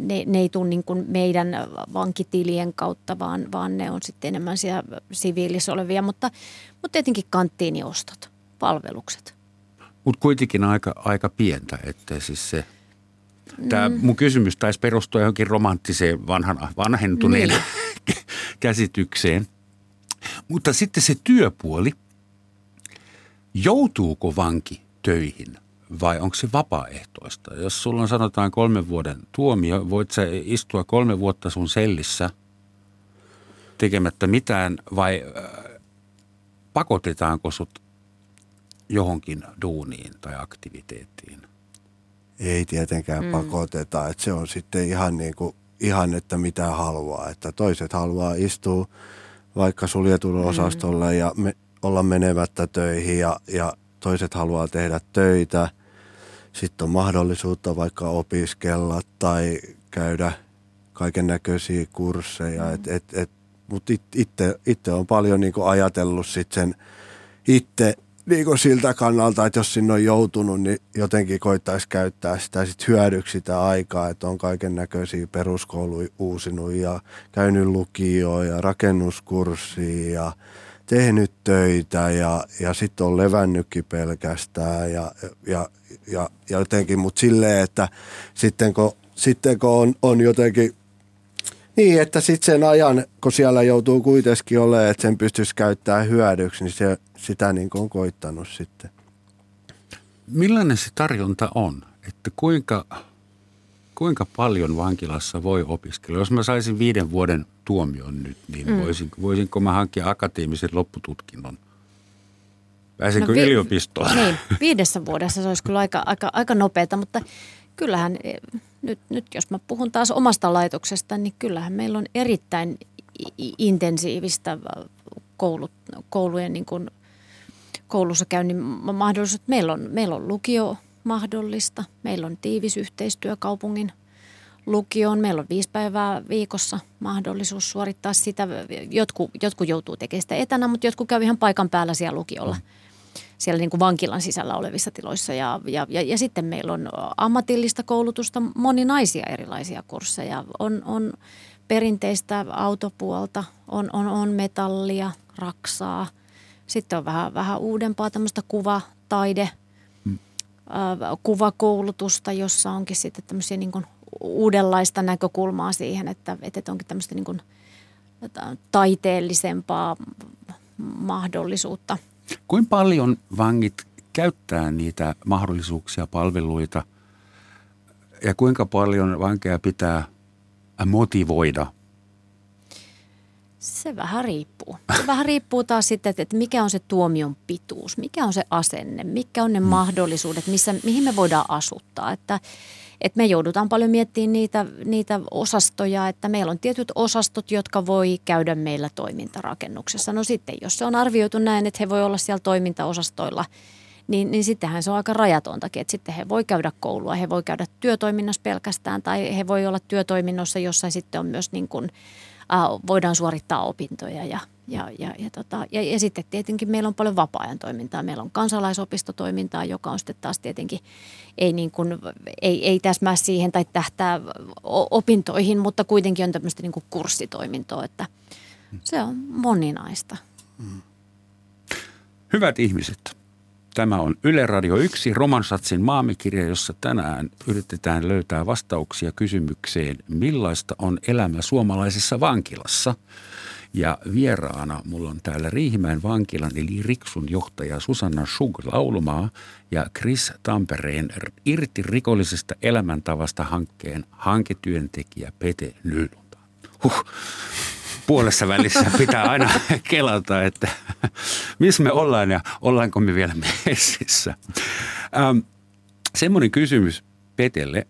ne, ne ei tule niin kuin meidän vankitilien kautta, vaan, vaan ne on sitten enemmän siellä siviilissä olevia. Mutta, mutta tietenkin kanttiiniostot, palvelukset. Mutta kuitenkin aika, aika pientä, että siis se – Tämä mm. mun kysymys taisi perustua johonkin romanttiseen vanhan, vanhentuneen niin. <laughs> käsitykseen. Mutta sitten se työpuoli, joutuuko vanki töihin vai onko se vapaaehtoista? Jos sulla on sanotaan kolmen vuoden tuomio, voit sä istua kolme vuotta sun sellissä tekemättä mitään vai äh, pakotetaanko sut johonkin duuniin tai aktiviteettiin? ei tietenkään mm. pakoteta. Että se on sitten ihan, niin kuin, ihan, että mitä haluaa. Että toiset haluaa istua vaikka suljetulla mm. osastolla ja me, olla menemättä töihin ja, ja toiset haluaa tehdä töitä. Sitten on mahdollisuutta vaikka opiskella tai käydä kaiken näköisiä kursseja. Mm. Et, et, et, Mutta itse, on paljon niin ajatellut sit sen itse – niin kuin siltä kannalta, että jos sinne on joutunut, niin jotenkin koittaisi käyttää sitä sit hyödyksi sitä aikaa, että on kaiken näköisiä peruskouluja uusinut ja käynyt lukioon ja rakennuskurssia ja tehnyt töitä ja, ja sitten on levännytkin pelkästään ja, ja, ja, ja jotenkin, mutta silleen, että sitten kun, sitten kun on, on jotenkin niin, että sitten sen ajan, kun siellä joutuu kuitenkin olemaan, että sen pystyisi käyttämään hyödyksi, niin se, sitä niin on koittanut sitten. Millainen se tarjonta on? Että kuinka, kuinka paljon vankilassa voi opiskella? Jos mä saisin viiden vuoden tuomion nyt, niin mm. voisin, voisinko mä hankkia akateemisen loppututkinnon? Pääsenkö no, vi- yliopistoon? Niin, viidessä vuodessa se olisi kyllä aika, aika, aika nopeata, mutta kyllähän nyt, nyt jos mä puhun taas omasta laitoksesta, niin kyllähän meillä on erittäin intensiivistä koulut, koulujen niin kuin koulussa käynnin mahdollisuus. Meillä on, meillä on lukio mahdollista, meillä on tiivis yhteistyö kaupungin lukioon. Meillä on viisi päivää viikossa mahdollisuus suorittaa sitä. Jotkut, jotkut joutuu tekemään sitä etänä, mutta jotkut käy ihan paikan päällä siellä lukiolla. Mm siellä niin kuin vankilan sisällä olevissa tiloissa. Ja, ja, ja, ja sitten meillä on ammatillista koulutusta, moninaisia erilaisia kursseja. On, on perinteistä autopuolta, on, on, on metallia, raksaa. Sitten on vähän, vähän uudempaa tämmöistä kuvataide, hmm. kuvakoulutusta, jossa onkin sitten tämmöisiä niin kuin uudenlaista näkökulmaa siihen, että, että onkin tämmöistä niin kuin taiteellisempaa mahdollisuutta – Kuinka paljon vangit käyttää niitä mahdollisuuksia, palveluita ja kuinka paljon vankeja pitää motivoida? Se vähän riippuu. Se vähän riippuu taas sitten, että mikä on se tuomion pituus, mikä on se asenne, mikä on ne mm. mahdollisuudet, missä, mihin me voidaan asuttaa. Että et me joudutaan paljon miettimään niitä, niitä osastoja, että meillä on tietyt osastot, jotka voi käydä meillä toimintarakennuksessa. No sitten, jos se on arvioitu näin, että he voi olla siellä toimintaosastoilla, niin, niin sittenhän se on aika rajatontakin, että sitten he voi käydä koulua, he voi käydä työtoiminnassa pelkästään tai he voi olla työtoiminnossa, jossa sitten on myös niin kuin, äh, voidaan suorittaa opintoja ja, ja, ja, ja, tota, ja, ja sitten tietenkin meillä on paljon vapaa-ajan toimintaa. Meillä on kansalaisopistotoimintaa, joka on sitten taas tietenkin ei, niin kuin, ei, ei täsmää siihen tai tähtää opintoihin, mutta kuitenkin on tämmöistä niin kuin kurssitoimintoa, että se on moninaista. Hyvät ihmiset, Tämä on Yle Radio 1 Romansatsin maamikirja, jossa tänään yritetään löytää vastauksia kysymykseen, millaista on elämä suomalaisessa vankilassa. Ja vieraana mulla on täällä Riihimäen vankilan eli Riksun johtaja Susanna Schug laulumaa ja Chris Tampereen irti rikollisesta elämäntavasta hankkeen hanketyöntekijä Pete Nylunda. Huh puolessa välissä pitää aina <laughs> kelata, että missä me ollaan ja ollaanko me vielä messissä. Ähm, semmoinen kysymys Petelle.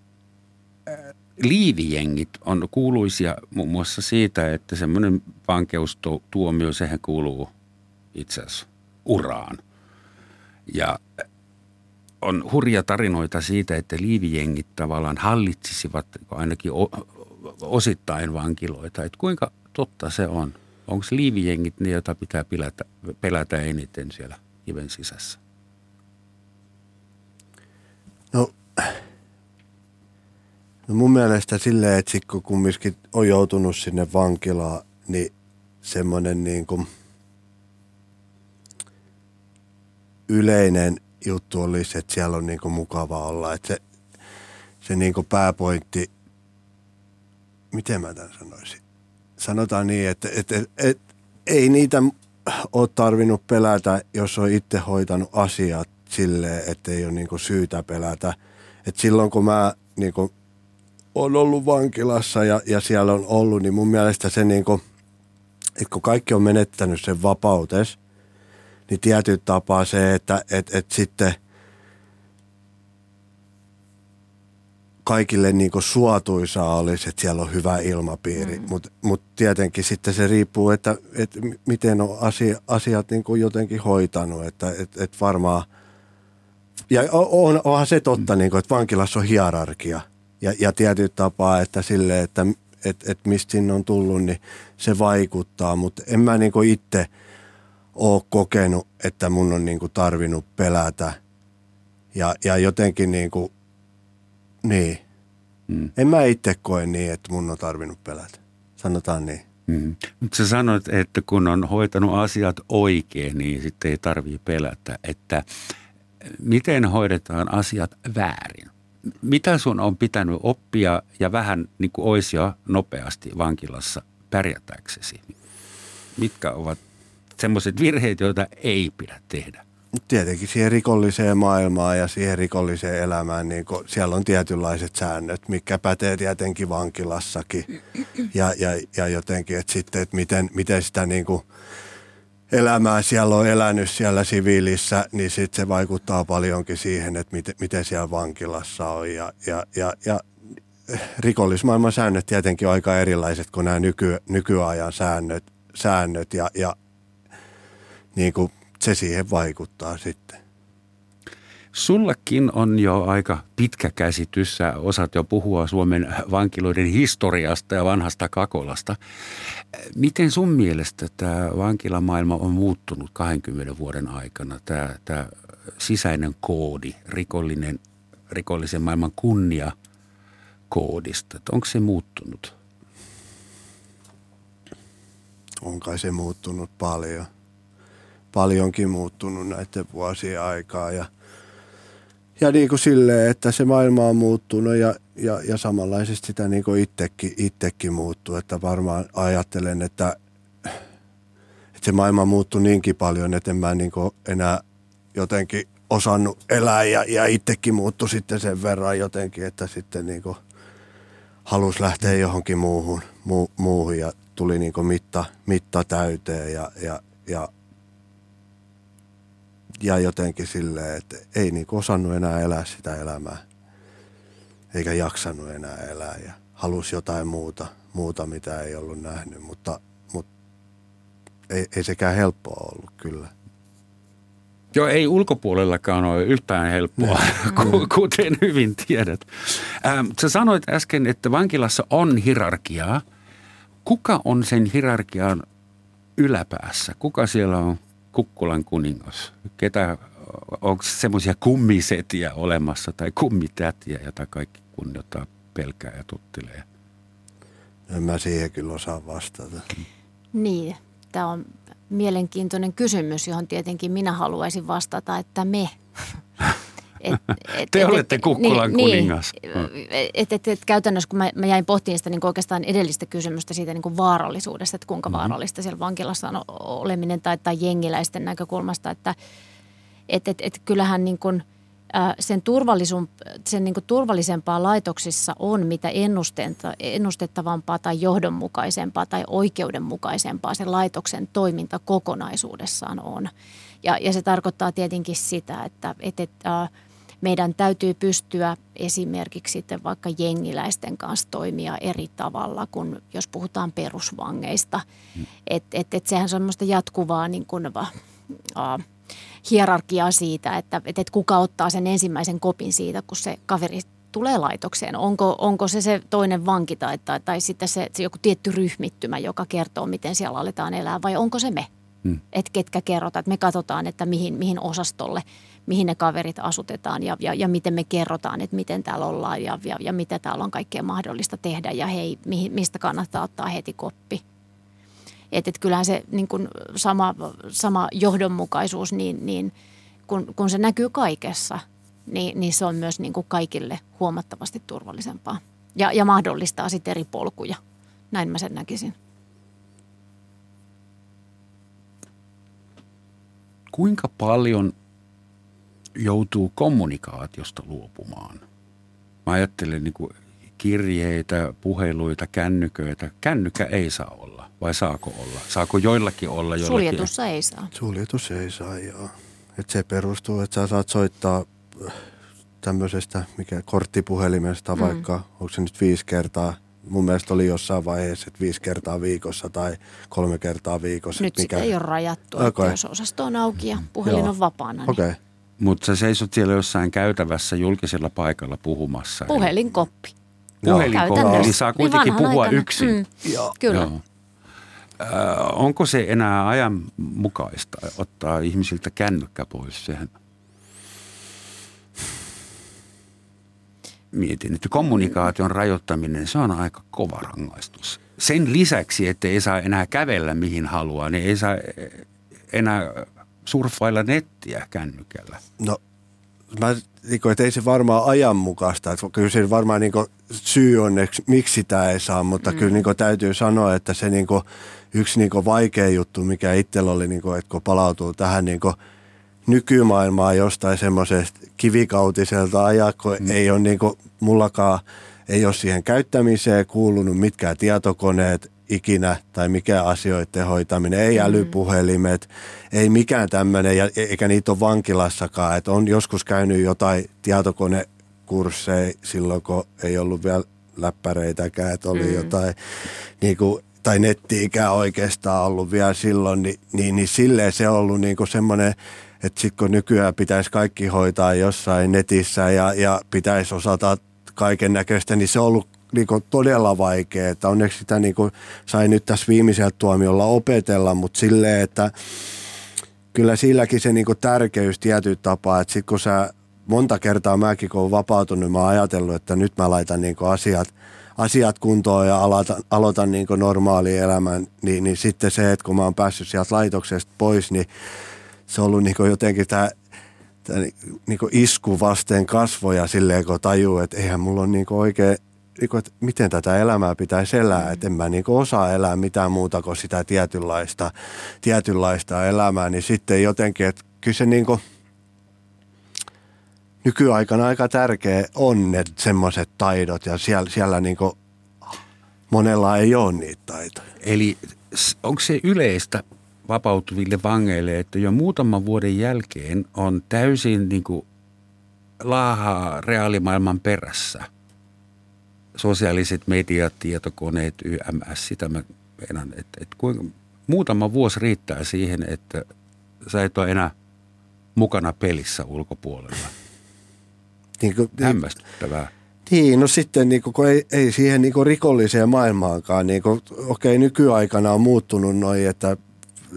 Liivijengit on kuuluisia muun muassa siitä, että semmoinen vankeustuomio, sehän kuuluu itse asiassa uraan. Ja on hurja tarinoita siitä, että liivijengit tavallaan hallitsisivat ainakin osittain vankiloita. Että kuinka totta se on. Onko liivijengit ne, joita pitää pelätä, pelätä eniten siellä kiven sisässä? No, no mun mielestä silleen, että kun kumminkin on joutunut sinne vankilaan, niin semmoinen niin kuin yleinen juttu olisi, että siellä on niin kuin mukava olla. Että se, se niin kuin pääpointti, miten mä tämän sanoisin? sanotaan niin, että, että, että, että ei niitä ole tarvinnut pelätä, jos on itse hoitanut asiat silleen, että ei ole niin syytä pelätä. Et silloin kun mä niin kuin, olen ollut vankilassa ja, ja siellä on ollut, niin mun mielestä se, niin kuin, että kun kaikki on menettänyt sen vapautes, niin tietyt tapaa se, että et, et sitten – kaikille niin kuin suotuisaa olisi, että siellä on hyvä ilmapiiri. Mm. Mutta mut tietenkin sitten se riippuu, että, että miten on asia, asiat niin kuin jotenkin hoitanut. Että et, et varmaan, ja on, onhan se totta, mm. niin kuin, että vankilassa on hierarkia. Ja, ja tietyt tapaa, että sille, että et, et mistä sinne on tullut, niin se vaikuttaa. Mutta en mä niin kuin itse ole kokenut, että mun on niin kuin tarvinnut pelätä. Ja, ja jotenkin niin kuin niin. Mm. En mä itse koe niin, että mun on tarvinnut pelätä. Sanotaan niin. Mm. Mutta sä sanoit, että kun on hoitanut asiat oikein, niin sitten ei tarvitse pelätä. Että miten hoidetaan asiat väärin? Mitä sun on pitänyt oppia ja vähän niin kuin oisia nopeasti vankilassa pärjätäksesi? Mitkä ovat semmoiset virheet, joita ei pidä tehdä? tietenkin siihen rikolliseen maailmaan ja siihen rikolliseen elämään, niin siellä on tietynlaiset säännöt, mikä pätee tietenkin vankilassakin. Ja, ja, ja jotenkin, että sitten, että miten, miten sitä niin kuin elämää siellä on elänyt siellä siviilissä, niin sitten se vaikuttaa paljonkin siihen, että miten, miten siellä vankilassa on. Ja, ja, ja, ja rikollismaailman säännöt tietenkin on aika erilaiset kuin nämä nyky, nykyajan säännöt, säännöt ja, ja niin kuin se siihen vaikuttaa sitten. Sullakin on jo aika pitkä käsitys. Sä osaat jo puhua Suomen vankiloiden historiasta ja vanhasta kakolasta. Miten sun mielestä tämä vankilamaailma on muuttunut 20 vuoden aikana? Tämä, tämä sisäinen koodi, rikollinen, rikollisen maailman kunnia koodista. Onko se muuttunut? On kai se muuttunut paljon – paljonkin muuttunut näiden vuosien aikaa ja, ja niin kuin silleen, että se maailma on muuttunut ja, ja, ja samanlaisesti sitä niin kuin itsekin, itsekin muuttuu, että varmaan ajattelen, että, että se maailma muuttuu niinkin paljon, että en mä niin kuin enää jotenkin osannut elää ja, ja itsekin muuttui sitten sen verran jotenkin, että sitten niin kuin halusi lähteä johonkin muuhun, mu, muuhun ja tuli niin kuin mitta, mitta täyteen ja, ja, ja ja jotenkin silleen, että ei niin osannut enää elää sitä elämää. Eikä jaksanut enää elää ja halusi jotain muuta, muuta mitä ei ollut nähnyt, mutta, mutta ei, ei sekään helppoa ollut kyllä. Joo, ei ulkopuolellakaan ole yhtään helppoa, <laughs> kuten hyvin tiedät. Ähm, sä sanoit äsken, että vankilassa on hierarkiaa. Kuka on sen hierarkian yläpäässä? Kuka siellä on Kukkulan kuningas? Ketä, onko semmoisia kummisetiä olemassa tai kummitätiä, jota kaikki kunnioittaa, pelkää ja tuttelee? En mä siihen kyllä osaa vastata. Niin, tämä on mielenkiintoinen kysymys, johon tietenkin minä haluaisin vastata, että me <laughs> Et, <laughs> et, Te et, olette Kukkulan niin, kuningas. Niin, et, et, et, käytännössä kun mä, mä jäin pohtimaan sitä niin oikeastaan edellistä kysymystä siitä niin vaarallisuudesta, että kuinka mm-hmm. vaarallista siellä vankilassa on oleminen tai, tai jengiläisten näkökulmasta, että et, et, et kyllähän niin kuin, sen, sen niin turvallisempaa laitoksissa on, mitä ennustettavampaa tai johdonmukaisempaa tai oikeudenmukaisempaa se laitoksen toiminta kokonaisuudessaan on. Ja, ja se tarkoittaa tietenkin sitä, että, että, että meidän täytyy pystyä esimerkiksi sitten vaikka jengiläisten kanssa toimia eri tavalla kuin jos puhutaan perusvangeista. Mm. Että et, et sehän on semmoista jatkuvaa niin kuin, uh, hierarkiaa siitä, että, että kuka ottaa sen ensimmäisen kopin siitä, kun se kaveri tulee laitokseen. Onko, onko se se toinen vanki tai, tai, tai sitten se, se joku tietty ryhmittymä, joka kertoo, miten siellä aletaan elää vai onko se me? Hmm. Että ketkä kerrotaan, että me katsotaan, että mihin, mihin osastolle, mihin ne kaverit asutetaan ja, ja, ja miten me kerrotaan, että miten täällä ollaan ja, ja, ja mitä täällä on kaikkea mahdollista tehdä ja hei, mihin, mistä kannattaa ottaa heti koppi. Että et kyllähän se niin kun sama, sama johdonmukaisuus, niin, niin kun, kun se näkyy kaikessa, niin, niin se on myös niin kuin kaikille huomattavasti turvallisempaa. Ja, ja mahdollistaa sitten eri polkuja. Näin mä sen näkisin. Kuinka paljon joutuu kommunikaatiosta luopumaan? Mä ajattelen niin kuin kirjeitä, puheluita, kännyköitä. Kännykkä ei saa olla, vai saako olla? Saako joillakin olla? Joillakin? Suljetussa ei saa. Suljetus ei saa, joo. Et se perustuu, että sä saat soittaa äh, tämmöisestä mikä korttipuhelimesta mm. vaikka, onko se nyt viisi kertaa mun mielestä oli jossain vaiheessa, että viisi kertaa viikossa tai kolme kertaa viikossa. Nyt mikä... sitä ei ole rajattu, okay. että jos osasto on auki ja puhelin Joo. on vapaana. Niin... Okay. Mutta sä seisot siellä jossain käytävässä julkisella paikalla puhumassa. Puhelinkoppi. Puhelinkoppi, eli saa kuitenkin niin puhua aikana. yksin. Mm. Joo. Kyllä. Joo. Äh, onko se enää ajanmukaista ottaa ihmisiltä kännykkä pois? Sehän mietin, että kommunikaation rajoittaminen, se on aika kova rangaistus. Sen lisäksi, että ei saa enää kävellä mihin haluaa, niin ei saa enää surffailla nettiä kännykällä. No, mä, niin kuin, että ei se varmaan ajanmukaista. Että kyllä se varmaan niin kuin, syy on, että miksi sitä ei saa, mutta mm. kyllä niin kuin, täytyy sanoa, että se niin kuin, yksi niin kuin, vaikea juttu, mikä itsellä oli, niin kuin, että kun palautuu tähän niin kuin, nykymaailmaa jostain semmoisesta kivikautiselta ajaa, kun mm. ei ole niin kuin, mullakaan ei ole siihen käyttämiseen kuulunut mitkään tietokoneet ikinä tai mikä asioiden hoitaminen, ei mm. älypuhelimet, ei mikään tämmöinen, e- eikä niitä ole vankilassakaan. Et on joskus käynyt jotain tietokonekursseja silloin, kun ei ollut vielä läppäreitäkään, että oli mm. jotain niin kuin, tai nettiikään oikeastaan ollut vielä silloin, niin, niin, niin silleen se on ollut niin kuin semmoinen että sitten kun nykyään pitäisi kaikki hoitaa jossain netissä ja, ja pitäisi osata kaiken näköistä, niin se on ollut niin kuin todella vaikea. Että onneksi sitä niin kuin sai nyt tässä viimeisellä tuomiolla opetella, mutta silleen, että kyllä silläkin se niin kuin tärkeys tietyllä tapaa, että sitten kun sä monta kertaa mäkin kun olen vapautunut, niin mä oon ajatellut, että nyt mä laitan niin kuin asiat, asiat kuntoon ja aloitan, aloitan niin normaali elämän, niin, niin sitten se, että kun mä oon päässyt sieltä laitoksesta pois, niin se on ollut niin jotenkin tämä niin isku vasten kasvoja silleen, kun tajuu, että eihän mulla ole niin oikein, niin kuin, että miten tätä elämää pitäisi elää. Että en mä niin osaa elää mitään muuta kuin sitä tietynlaista, tietynlaista elämää. Niin sitten jotenkin, että kyllä se niin kuin, nykyaikana aika tärkeä on ne semmoiset taidot ja siellä, siellä niin kuin, monella ei ole niitä taitoja. Eli onko se yleistä vapautuville vangeille, että jo muutaman vuoden jälkeen on täysin niin kuin laahaa reaalimaailman perässä. Sosiaaliset mediat, tietokoneet, YMS, sitä mä meinaan, että, että kuinka, muutama vuosi riittää siihen, että sä et ole enää mukana pelissä ulkopuolella. <laughs> Niin kuin, Hämmästyttävää. Niin, no sitten niin kun ei, ei siihen niin rikolliseen maailmaankaan. Niin okei, okay, nykyaikana on muuttunut noin, että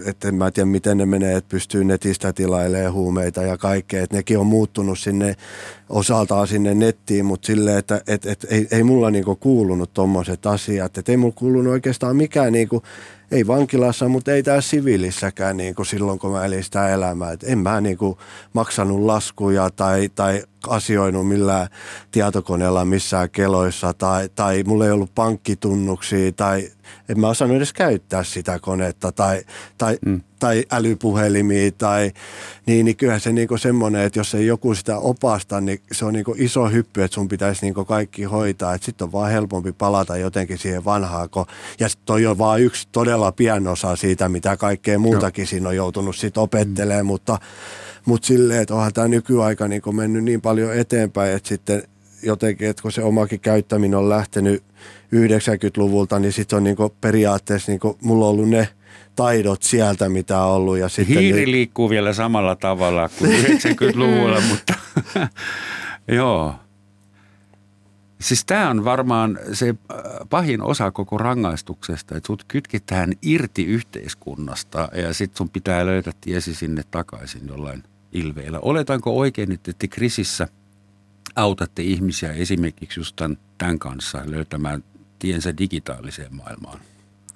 että en mä tiedä miten ne menee, että pystyy netistä tilailemaan huumeita ja kaikkea. Että nekin on muuttunut sinne osaltaan sinne nettiin, mutta silleen, että et, et, ei, ei mulla niinku kuulunut tommoset asiat. Että ei mulla kuulunut oikeastaan mikään niinku, ei vankilassa, mutta ei täällä siviilissäkään niin kuin silloin, kun mä elin sitä elämää. Et en mä niin kuin maksanut laskuja tai, tai asioinut millään tietokoneella missään keloissa tai, tai mulla ei ollut pankkitunnuksia tai en mä osannut edes käyttää sitä konetta tai, tai, mm. Tai älypuhelimia tai niin, niin kyllähän se niinku semmoinen, että jos ei joku sitä opasta, niin se on niinku iso hyppy, että sun pitäisi niinku kaikki hoitaa. Sitten on vaan helpompi palata jotenkin siihen vanhaan. Ja toi on vaan yksi todella pieni osa siitä, mitä kaikkea muutakin Joo. siinä on joutunut sitten opettelemaan, mm. mutta mutta silleen, että onhan tämä nykyaika niin mennyt niin paljon eteenpäin, että sitten jotenkin, että kun se omakin käyttäminen on lähtenyt 90-luvulta, niin sitten on niin periaatteessa, niin mulla on ollut ne taidot sieltä, mitä on ollut. Ja sitten Hiiri niin... liikkuu vielä samalla tavalla kuin <laughs> 90-luvulla, mutta <laughs> joo. Siis tämä on varmaan se äh, pahin osa koko rangaistuksesta, että sut kytkitään irti yhteiskunnasta ja sitten sun pitää löytää tiesi sinne takaisin jollain ilveellä. Oletanko oikein, että te Krisissä autatte ihmisiä esimerkiksi just tämän, tämän kanssa löytämään tiensä digitaaliseen maailmaan?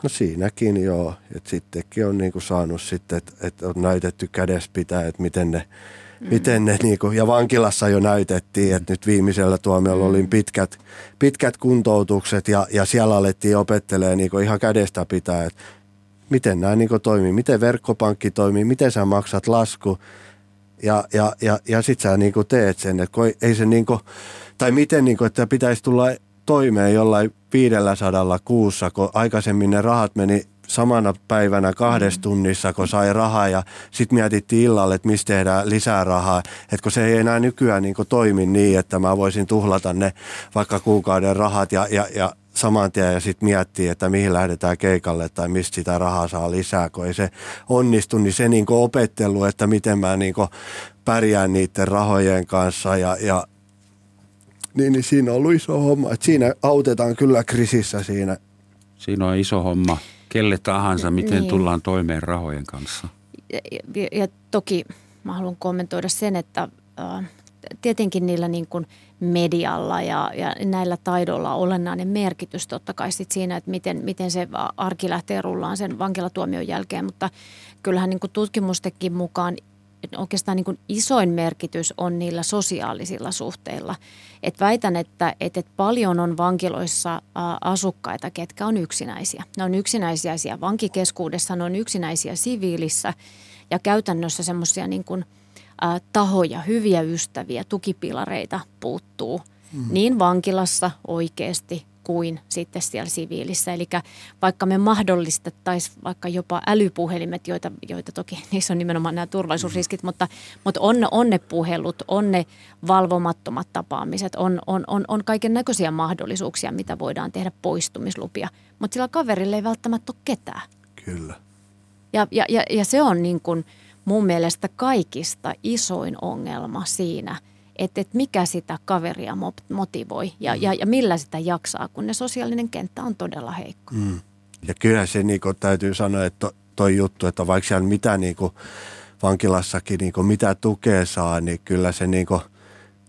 No siinäkin joo, että sittenkin on niinku saanut sitten, että, että on näytetty kädessä pitää, että miten ne, mm. miten ne niinku, ja vankilassa jo näytettiin, että nyt viimeisellä tuomiolla mm. oli pitkät, pitkät kuntoutukset ja, ja siellä alettiin opettelemaan niinku ihan kädestä pitää, että miten nämä niinku toimii, miten verkkopankki toimii, miten sä maksat lasku, ja, ja, ja, ja sit sä niinku teet sen, että ei se niinku, tai miten niinku, että pitäisi tulla toimeen jollain 500 kuussa, kun aikaisemmin ne rahat meni samana päivänä kahdessa mm. tunnissa, kun sai rahaa ja sitten mietittiin illalle, että mistä tehdään lisää rahaa. Että kun se ei enää nykyään niin toimi niin, että mä voisin tuhlata ne vaikka kuukauden rahat ja, ja, ja saman tien ja sitten miettii, että mihin lähdetään keikalle tai mistä sitä rahaa saa lisää, kun ei se onnistu, niin se niin opettelu, että miten mä niin pärjään niiden rahojen kanssa ja, ja niin, niin siinä on ollut iso homma. Et siinä autetaan kyllä krisissä siinä. Siinä on iso homma kelle tahansa, miten niin. tullaan toimeen rahojen kanssa. Ja, ja, ja toki mä haluan kommentoida sen, että äh, tietenkin niillä niin kuin medialla ja, ja näillä taidoilla on olennainen merkitys totta kai sit siinä, että miten, miten se arki lähtee rullaan sen vankilatuomion jälkeen, mutta kyllähän niin kuin tutkimustekin mukaan oikeastaan niin kuin isoin merkitys on niillä sosiaalisilla suhteilla. Et väitän, että, että paljon on vankiloissa asukkaita, ketkä on yksinäisiä. Ne on yksinäisiä siellä vankikeskuudessa, ne on yksinäisiä siviilissä ja käytännössä semmoisia niin kuin, tahoja, hyviä ystäviä, tukipilareita puuttuu. Mm. Niin vankilassa oikeasti kuin sitten siellä siviilissä. Eli vaikka me mahdollistettaisiin vaikka jopa älypuhelimet, joita, joita toki <laughs> niissä on nimenomaan nämä turvallisuusriskit, mm. mutta, mutta on, on ne puhelut, on ne valvomattomat tapaamiset, on, on, on, on kaiken näköisiä mahdollisuuksia, mitä voidaan tehdä poistumislupia. Mutta sillä kaverilla ei välttämättä ole ketään. Kyllä. Ja, ja, ja, ja se on niin kuin mun mielestä kaikista isoin ongelma siinä – että, että mikä sitä kaveria motivoi ja, mm. ja, ja millä sitä jaksaa, kun ne sosiaalinen kenttä on todella heikko. Mm. Ja kyllä se niin kuin, täytyy sanoa, että toi juttu, että vaikka siellä mitä niin kuin, vankilassakin niin kuin, mitä tukea saa, niin kyllä se niin kuin,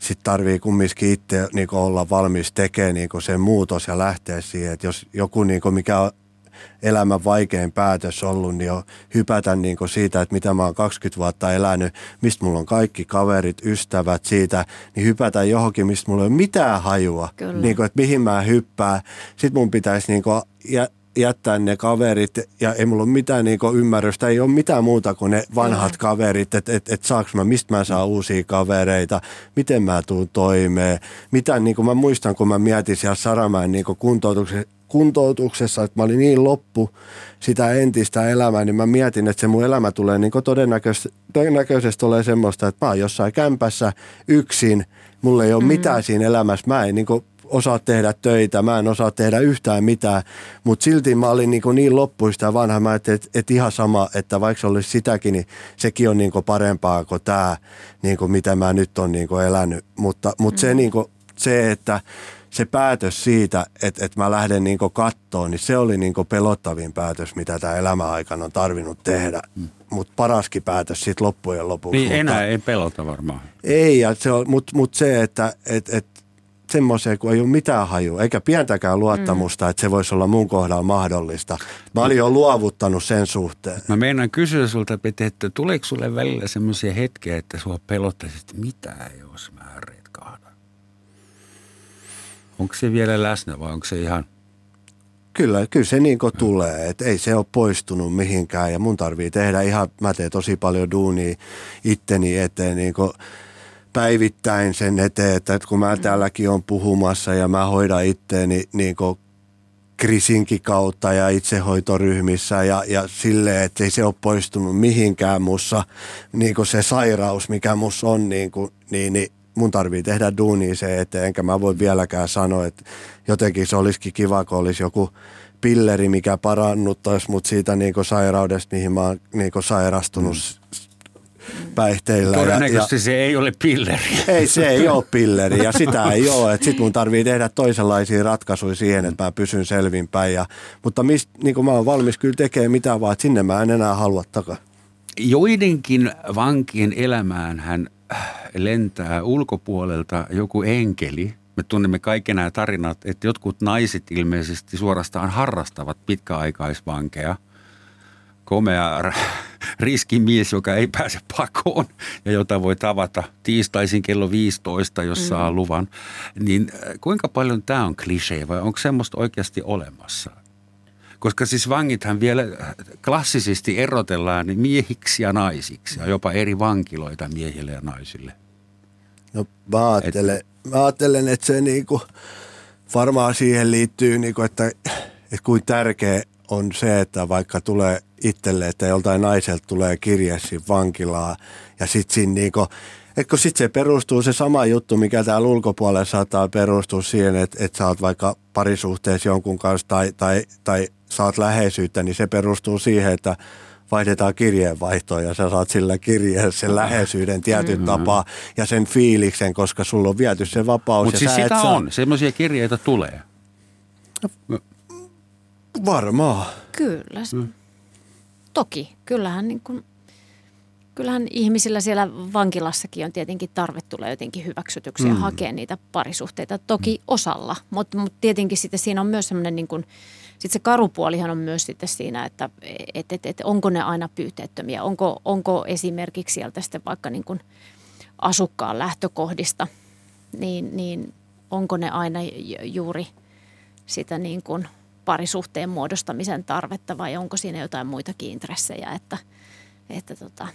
sit tarvii kumminkin itse niin kuin, olla valmis tekemään niin kuin, sen muutos ja lähteä siihen. Että jos joku, niin kuin, mikä on elämän vaikein päätös ollut, niin jo hypätä niin kuin siitä, että mitä mä oon 20 vuotta elänyt, mistä mulla on kaikki kaverit, ystävät siitä, niin hypätä johonkin, mistä mulla ei ole mitään hajua, niin kuin, että mihin mä hyppään. Sitten mun pitäisi niin kuin, ja jättää ne kaverit ja ei mulla ole mitään niin ymmärrystä, ei ole mitään muuta kuin ne vanhat ja. kaverit, että et, et saaks mä, mistä mä saan uusia kavereita, miten mä tuun toimeen. Mitä niin kuin mä muistan, kun mä mietin siellä Saramäen niin kuntoutuksen kuntoutuksessa, että mä olin niin loppu sitä entistä elämää, niin mä mietin, että se mun elämä tulee niin todennäköisesti, todennäköisesti tulee semmoista, että mä oon jossain kämpässä yksin, mulla ei ole mm. mitään siinä elämässä, mä en niin osaa tehdä töitä, mä en osaa tehdä yhtään mitään, mutta silti mä olin niin, niin loppuista vanha, mä että et, et ihan sama, että vaikka se olisi sitäkin, niin sekin on niin parempaa kuin tämä, niin mitä mä nyt on niin elänyt, mutta, mutta mm. se, niin kuin, se, että se päätös siitä, että, että mä lähden niin kattoon, niin se oli niin pelottavin päätös, mitä tämä elämäaikana on tarvinnut tehdä. Mm. Mutta paraskin päätös sitten loppujen lopuksi. Niin mutta, enää ei pelota varmaan. Ei, mutta mut se, että et, et, semmoiseen, kun ei ole mitään haju, eikä pientäkään luottamusta, mm. että se voisi olla mun kohdalla mahdollista. Mä olin jo luovuttanut sen suhteen. Mä meinaan kysyä sulta, Pete, että tuleeko sulle välillä semmoisia hetkiä, että sua pelottaisi, että mitä jos mä? Onko se vielä läsnä vai onko se ihan – Kyllä, kyllä se niin tulee, että ei se ole poistunut mihinkään ja mun tarvii tehdä ihan, mä teen tosi paljon duunia itteni eteen niin päivittäin sen eteen, että kun mä täälläkin on puhumassa ja mä hoidan itteeni niin krisinkin kautta ja itsehoitoryhmissä ja, ja silleen, että ei se ole poistunut mihinkään mussa, niin se sairaus, mikä mussa on, niin, kuin, niin, niin mun tarvii tehdä duunia se eteen, enkä mä voi vieläkään sanoa, että jotenkin se olisikin kiva, kun olisi joku pilleri, mikä parannuttaisi mut siitä niinku sairaudesta, mihin mä oon niinku sairastunut mm. päihteillä. Todennäköisesti ja, ja, se ei ole pilleri. Ei, se ei ole pilleri ja sitä ei ole. Sitten mun tarvii tehdä toisenlaisia ratkaisuja siihen, että mä pysyn selvinpäin. Ja, mutta mist, niin mä oon valmis kyllä tekemään mitä vaan, että sinne mä en enää halua takaa. Joidenkin vankien elämään hän lentää ulkopuolelta joku enkeli. Me tunnemme kaikki nämä tarinat, että jotkut naiset ilmeisesti suorastaan harrastavat pitkäaikaisvankeja. Komea riskimies, joka ei pääse pakoon ja jota voi tavata tiistaisin kello 15, jos mm. saa luvan. Niin äh, kuinka paljon tämä on klisee vai onko semmoista oikeasti olemassa? Koska siis vangithan vielä klassisesti erotellaan miehiksi ja naisiksi ja jopa eri vankiloita miehille ja naisille. No mä ajattelen, Et, mä ajattelen että se niinku, varmaan siihen liittyy, niinku, että, että kuin tärkeä on se, että vaikka tulee itselle, että joltain naiselta tulee kirje vankilaa ja sitten siinä niinku, kun sitten se perustuu se sama juttu, mikä täällä ulkopuolella saattaa perustua siihen, että, että sä oot vaikka parisuhteessa jonkun kanssa tai, tai, tai saat läheisyyttä, niin se perustuu siihen, että vaihdetaan kirjeenvaihtoa ja sä saat sillä kirjeen sen läheisyyden tietyn mm-hmm. tapaa ja sen fiiliksen, koska sulla on viety se vapaus. Mutta siis sitä saa... on, semmoisia kirjeitä tulee. No, varmaan. Kyllä. Mm. Toki, kyllähän niin kuin, kyllähän ihmisillä siellä vankilassakin on tietenkin tarve tulla jotenkin hyväksytyksi mm. ja hakea niitä parisuhteita. Toki osalla, mutta, mutta tietenkin sitten siinä on myös semmoinen niin kuin – sitten se karupuolihan on myös sitten siinä, että et, et, et, onko ne aina pyyteettömiä, onko, onko esimerkiksi sieltä sitten vaikka niin kuin asukkaan lähtökohdista, niin, niin onko ne aina juuri sitä niin kuin parisuhteen muodostamisen tarvetta vai onko siinä jotain muitakin intressejä, että, että, tota,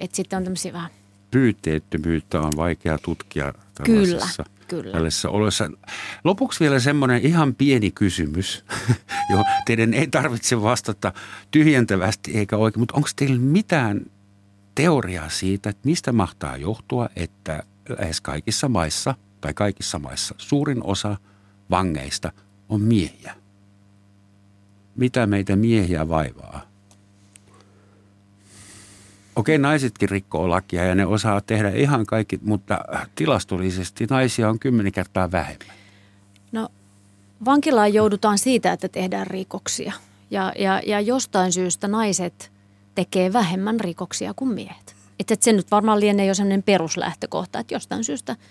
että sitten on tämmöisiä vähän... Pyyteettömyyttä on vaikea tutkia tällaisessa Kyllä tällaisessa olossa. Lopuksi vielä semmoinen ihan pieni kysymys, <laughs> johon teidän ei tarvitse vastata tyhjentävästi eikä oikein, mutta onko teillä mitään teoriaa siitä, että mistä mahtaa johtua, että lähes kaikissa maissa tai kaikissa maissa suurin osa vangeista on miehiä? Mitä meitä miehiä vaivaa? Okei, naisetkin rikkoo lakia ja ne osaa tehdä ihan kaikki, mutta tilastollisesti naisia on kymmenen kertaa vähemmän. No vankilaan joudutaan siitä, että tehdään rikoksia. Ja, ja, ja jostain syystä naiset tekee vähemmän rikoksia kuin miehet. Että se nyt varmaan lienee jo sellainen peruslähtökohta, että jostain syystä –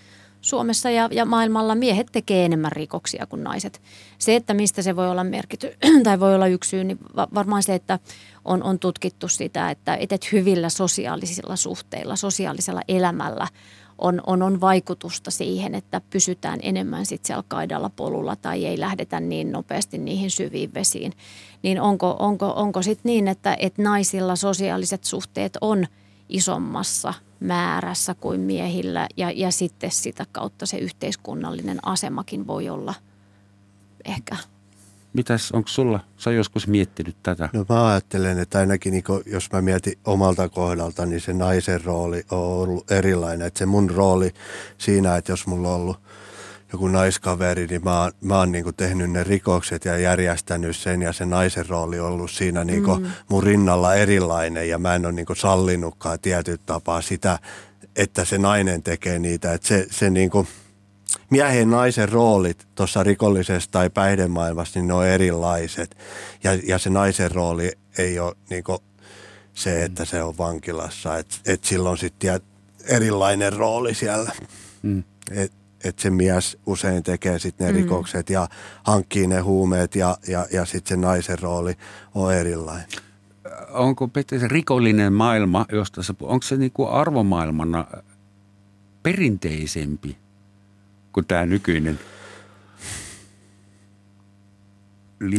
Suomessa ja, ja maailmalla miehet tekee enemmän rikoksia kuin naiset. Se, että mistä se voi olla merkity <clears throat> tai voi olla yksi syy, niin varmaan se, että on, on tutkittu sitä, että etet hyvillä sosiaalisilla suhteilla, sosiaalisella elämällä on, on, on vaikutusta siihen, että pysytään enemmän sitten siellä kaidalla polulla tai ei lähdetä niin nopeasti niihin syviin vesiin. Niin onko, onko, onko sitten niin, että, että naisilla sosiaaliset suhteet on isommassa – määrässä kuin miehillä ja, ja sitten sitä kautta se yhteiskunnallinen asemakin voi olla ehkä. Mitäs, onko sulla, sä joskus miettinyt tätä? No mä ajattelen, että ainakin niin kun, jos mä mietin omalta kohdalta, niin se naisen rooli on ollut erilainen. Että se mun rooli siinä, että jos mulla on ollut – joku naiskaveri, niin mä oon, mä oon niin tehnyt ne rikokset ja järjestänyt sen ja se naisen rooli on ollut siinä niin mm. mun rinnalla erilainen ja mä en ole niin sallinutkaan tietyt tapaa sitä, että se nainen tekee niitä. Että se, se niin kuin, miehen ja naisen roolit tuossa rikollisessa tai päihdemaailmassa, niin ne on erilaiset. Ja, ja se naisen rooli ei ole niin se, että se on vankilassa. Että et sillä on sitten erilainen rooli siellä. Mm. Et, että se mies usein tekee sitten ne mm. rikokset ja hankkii ne huumeet ja, ja, ja sitten se naisen rooli on erilainen. Onko Petteri se rikollinen maailma, josta se, onko se niinku arvomaailmana perinteisempi kuin tämä nykyinen –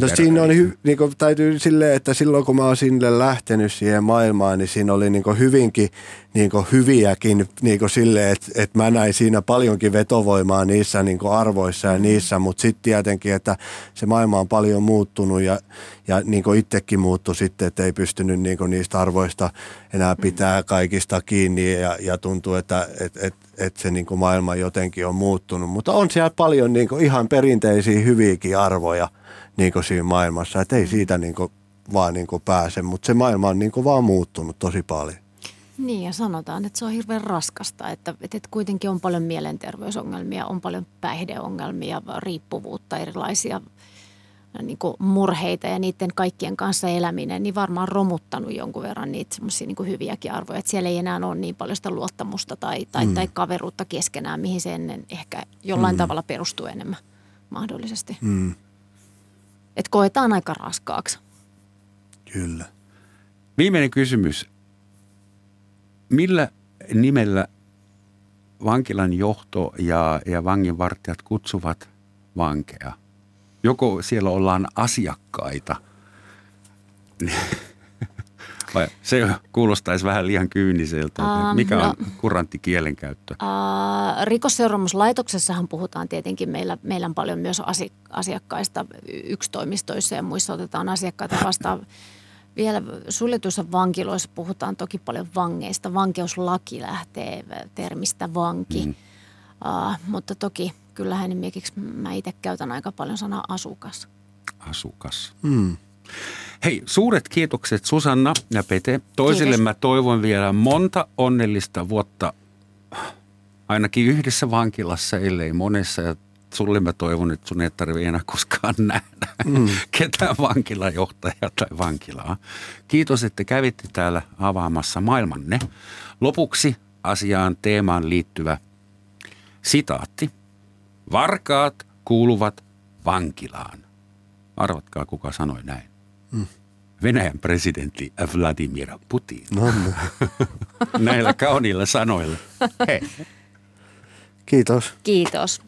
No siinä on, hy, niin kuin, täytyy silleen, että silloin kun mä oon sinne lähtenyt siihen maailmaan, niin siinä oli niin kuin hyvinkin niin kuin hyviäkin niin kuin silleen, että, että mä näin siinä paljonkin vetovoimaa niissä niin kuin arvoissa ja niissä, mutta sitten tietenkin, että se maailma on paljon muuttunut ja, ja niin kuin itsekin muuttui sitten, että ei pystynyt niin kuin niistä arvoista enää pitää kaikista kiinni ja, ja tuntuu, että et, et, et se niin kuin maailma jotenkin on muuttunut, mutta on siellä paljon niin kuin ihan perinteisiä hyviäkin arvoja – niin kuin siinä maailmassa. Että ei siitä niin kuin vaan niin kuin pääse, mutta se maailma on niin kuin vaan muuttunut tosi paljon. Niin ja sanotaan, että se on hirveän raskasta, että, että kuitenkin on paljon mielenterveysongelmia, on paljon päihdeongelmia, riippuvuutta, erilaisia niin kuin murheita ja niiden kaikkien kanssa eläminen, niin varmaan romuttanut jonkun verran niitä semmoisia niin hyviäkin arvoja. Että siellä ei enää ole niin paljon sitä luottamusta tai, tai, mm. tai kaveruutta keskenään, mihin se ennen ehkä jollain mm. tavalla perustuu enemmän mahdollisesti. Mm että koetaan aika raskaaksi. Kyllä. Viimeinen kysymys. Millä nimellä vankilan johto ja, ja vanginvartijat kutsuvat vankeja? Joko siellä ollaan asiakkaita? Vai se kuulostaisi vähän liian kyyniseltä. Uh, Mikä no, on kurantti kielenkäyttö? Uh, rikosseuraamuslaitoksessahan puhutaan tietenkin. Meillä, meillä on paljon myös asiakkaista yksitoimistoissa ja muissa otetaan asiakkaita vastaan. Vielä suljetuissa vankiloissa puhutaan toki paljon vangeista. Vankeuslaki lähtee termistä vanki. Mm. Uh, mutta toki kyllähän esimerkiksi mä itse käytän aika paljon sanaa asukas. Asukas. Mm. Hei, suuret kiitokset Susanna ja Pete. Toisille Kiitos. mä toivon vielä monta onnellista vuotta ainakin yhdessä vankilassa, ellei monessa. Ja sulle mä toivon, että sun ei tarvitse enää koskaan nähdä mm. <laughs> ketään vankilajohtajaa tai vankilaa. Kiitos, että kävitte täällä avaamassa maailmanne. Lopuksi asiaan teemaan liittyvä sitaatti. Varkaat kuuluvat vankilaan. Arvatkaa, kuka sanoi näin. Mm. Venäjän presidentti Vladimir Putin. No, no. <laughs> Näillä kauniilla sanoilla. Hei. Kiitos. Kiitos.